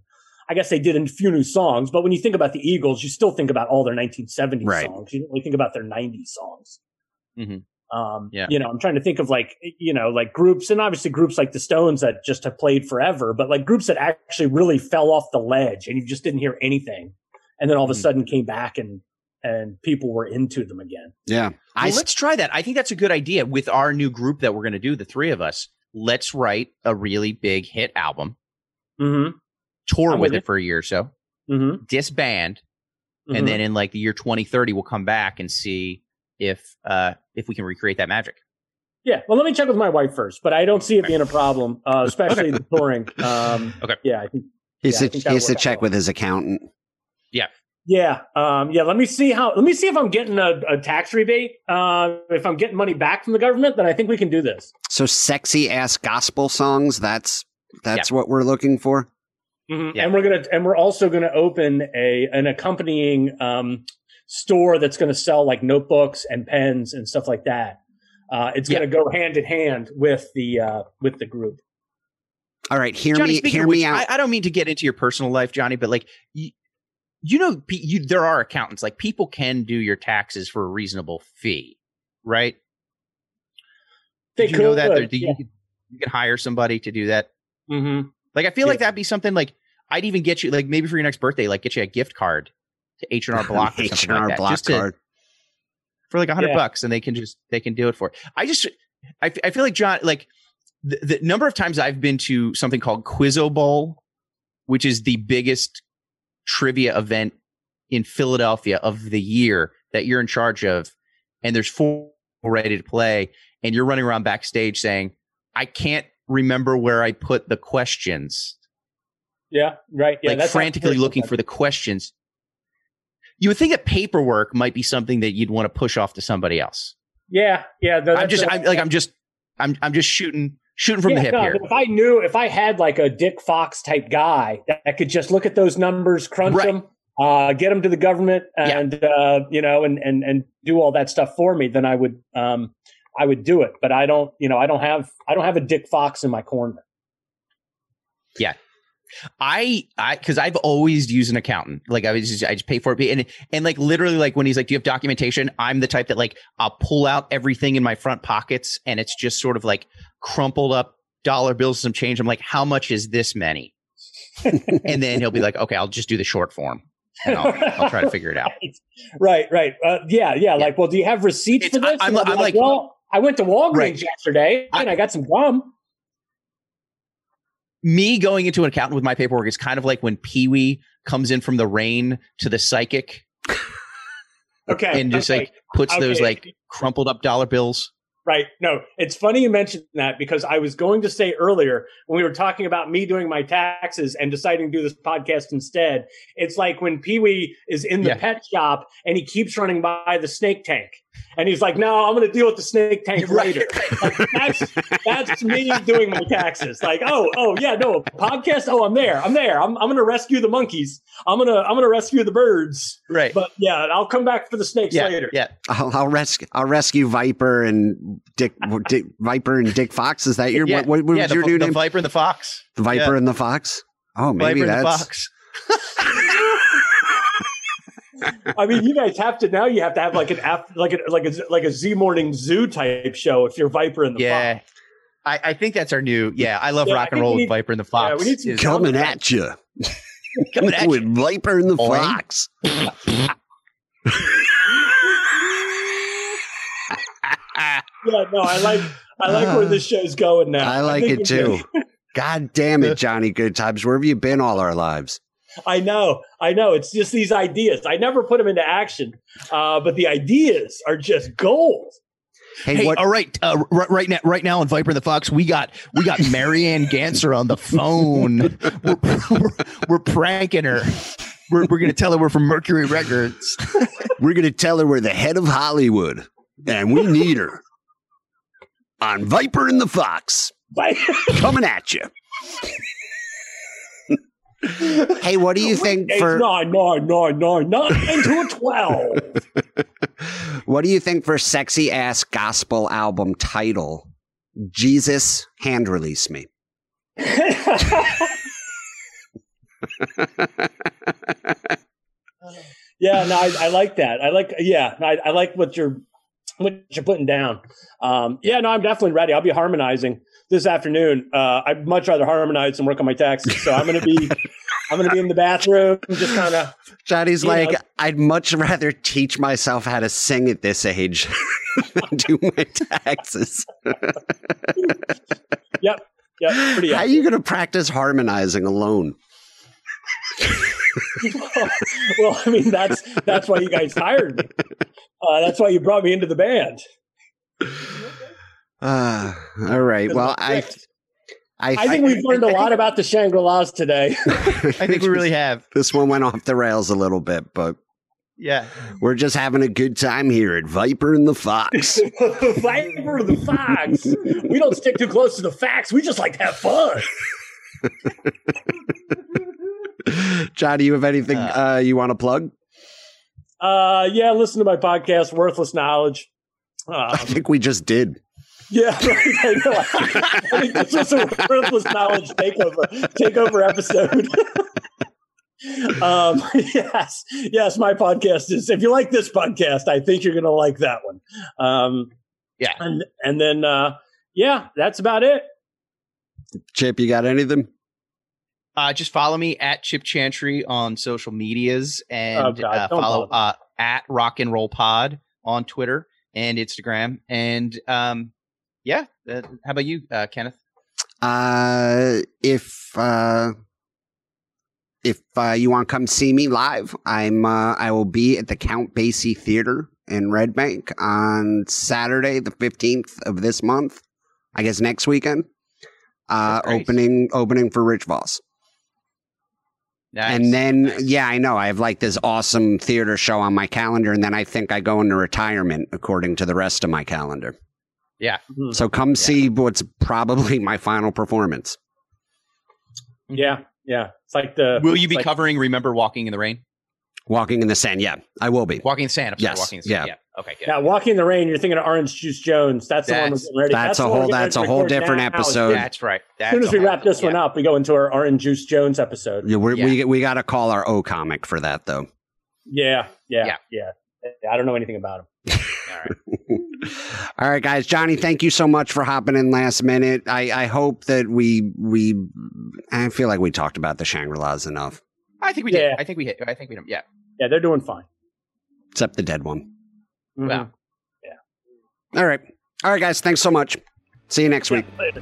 I guess they did a few new songs. But when you think about the Eagles, you still think about all their 1970s Right. songs. You don't really think about their 90s songs. Mhm. Um, Yeah. You know, I'm trying to think of like you know, like groups, and obviously groups like the Stones that just have played forever, but like groups that actually really fell off the ledge, and you just didn't hear anything, and then all of a Mhm. sudden came back and and people were into them again. Yeah, well, s- let's try that. I think that's a good idea with our new group that we're going to do, the three of us. Let's write a really big hit album, Mm-hmm. tour with with it for a year or so, Mm-hmm. disband, and then in like the year 2030, we'll come back and see if uh if we can recreate that magic. Yeah, well, let me check with my wife first, but I don't see it being a problem, uh, especially the touring. Um, Okay. Yeah, I think. he's yeah, I to, think he has to work out check with his accountant. Yeah, um, yeah. Let me see how. Let me see if I'm getting a, a tax rebate. Uh, if I'm getting money back from the government, then I think we can do this. So sexy ass gospel songs. That's that's what we're looking for. Mhm. Yeah. And we're gonna and we're also gonna open a an accompanying um, store that's gonna sell like notebooks and pens and stuff like that. Uh, it's gonna go hand in hand with the uh, with the group. All right, hear Johnny, me, hear of which, me out. I, I don't mean to get into your personal life, Johnny, but like you, you know, you, there are accountants. Like people can do your taxes for a reasonable fee, right? They you know that? could, you, yeah. you can hire somebody to do that. Mhm. Like I feel like that'd be something like I'd even get you like maybe for your next birthday, like get you a gift card to H and R Block or something H&R like that, Block just to, card. for like a hundred Yeah. bucks, and they can just they can do it for. It. I just I, I feel like John like the, the number of times I've been to something called Quizzo Bowl, which is the biggest trivia event in Philadelphia of the year that you're in charge of, and there's four ready to play, and you're running around backstage saying, "I can't remember where I put the questions." Yeah, right. Yeah, like that's frantically looking for the questions. You would think that paperwork might be something that you'd want to push off to somebody else. Yeah, yeah. no, I'm just, a- I'm like, I'm just, I'm, I'm just shooting, shooting from Yeah, the hip no, here. If I knew, if I had like a Dick Fox type guy that, could just look at those numbers, crunch Right. them, uh, get them to the government, Yeah. and uh, you know, and and and do all that stuff for me, then I would, um, I would do it. But I don't, you know, I don't have, I don't have a Dick Fox in my corner. I, I, because I've always used an accountant. Like I was, just, I just pay for it, and and like literally, like when he's like, "Do you have documentation?" I'm the type that like I'll pull out everything in my front pockets, and it's just sort of like crumpled up dollar bills, some change. I'm like, "How much is this many?" and then he'll be like, "Okay, I'll just do the short form, and I'll, I'll try to figure it out." Right, right. Uh, yeah, yeah, Like, well, do you have receipts It's- for this? I- I'm- And I'll be I'm like- well, I went to Walgreens Right. yesterday and I got some gum. Me going into an accountant with my paperwork is kind of like when Pee Wee comes in from the rain to the psychic Okay, and just okay. like puts those like crumpled up dollar bills. Right. No, it's funny you mentioned that because I was going to say earlier when we were talking about me doing my taxes and deciding to do this podcast instead. It's like when Pee Wee is in the Yeah. pet shop and he keeps running by the snake tank. And he's like, no, I'm going to deal with the snake tank Right. later. Like, that's, that's me doing my taxes. Like, oh, oh, yeah, no, podcast. Oh, I'm there. I'm there. I'm, I'm going to rescue the monkeys. I'm going to, I'm going to rescue the birds. Right. But yeah, I'll come back for the snakes yeah. later. Yeah. I'll, I'll rescue. I'll rescue Viper and Dick, Dick. Viper and Dick Fox. Is that your yeah. what? What, what yeah, was the, your new the name? Viper and the Fox. The Viper yeah. and the Fox. Oh, maybe Viper and the that's. Fox. I mean, you guys have to now. You have to have like an af- like a like a like a Z Morning Zoo type show if you're Viper in the Yeah. Fox. I, I think that's our new. Yeah, I love Yeah, I rock and roll we with Viper and the Fox. yeah, Fox. we need some is- Coming at you. Coming at you with Viper and the Boing. Fox. Yeah, no, I like I like where this show's going now. I like think it too. God damn it, Johnny Good Times. Where have you been all our lives? I know, I know. It's just these ideas. I never put them into action, uh, but the ideas are just gold. Hey, Hey, what? all right, uh, right, right now, right now, on Viper and the Fox, we got we got Mary Ann Ganser on the phone. We're, we're, we're pranking her. We're, we're gonna tell her we're from Mercury Records. We're going to tell her we're the head of Hollywood and we need her on Viper and the Fox Like, coming at you. hey, what do you think for nine, nine, nine, nine, nine to a twelve. what do you think for sexy ass gospel album title? Jesus hand release me. yeah, no, I, I like that. I like, yeah, I, I like what you're what you're putting down. Um, yeah, no, I'm definitely ready. I'll be harmonizing this afternoon. Uh, I'd much rather harmonize than work on my taxes. So I'm going to be, I'm going to be in the bathroom, just kind of. Johnny's like, know. I'd much rather teach myself how to sing at this age than do my taxes. Yep, yep, pretty. How are you going to practice harmonizing alone? well, I mean, that's that's why you guys hired me. Uh, that's why you brought me into the band. Uh, all right. Well, I, I, I think we've learned a lot about the Shangri La's today. I think we really have. This one went off the rails a little bit, but Yeah. we're just having a good time here at Viper and the Fox. Viper and the Fox. We don't stick too close to the facts. We just like to have fun. John, do you have anything Uh, uh, you want to plug? Uh, yeah, listen to my podcast, Worthless Knowledge. I Um, think we just did. Yeah, right. I know. I think this was a Worthless Knowledge takeover takeover episode. um, yes, yes, my podcast is. If you like this podcast, I think you're going to like that one. Um, Yeah. and and then uh, yeah, that's about it. Chip, you got anything? Uh, just follow me at Chip Chantry on social medias and Oh, God, uh, follow uh, at Rock and Roll Pod on Twitter and Instagram. And um, yeah, uh, how about you, uh, Kenneth? Uh, if uh, if uh, you want to come see me live, I'm uh, I will be at the Count Basie Theater in Red Bank on Saturday, the fifteenth of this month. I guess next weekend. Uh, opening opening for Rich Voss. Nice. And then, Nice. yeah, I know. I have like this awesome theater show on my calendar, and then I think I go into retirement according to the rest of my calendar. Yeah, Hmm. So come see what's probably my final performance. Yeah, yeah. It's like the. will you be like- covering Remember Walking in the Rain? Walking in the Sand. Yeah, I will be. Walking in the Sand. I'm sorry, Yes, Walking in the Sand. yeah. Yeah. Okay. Good. Yeah, Walking in the Rain. You're thinking of Orange Juice Jones. That's the one That's- ready. that's a the one we're whole- that's a whole different now. episode. That's right. As soon as we wrap this one yeah. up, we go into our Orange Juice Jones episode. Yeah, we're, Yeah. we we got to call our O comic for that though. Yeah, yeah, Yeah. Yeah. I don't know anything about him. All right. All right, guys. Johnny, thank you so much for hopping in last minute. I, I hope that we we I feel like we talked about the Shangri La's enough, I think we did. I think we hit. I think we did. Yeah. Yeah, they're doing fine. except the dead one. Mhm. Yeah. All right, all right, guys. Thanks so much. See you next Yeah, week. later.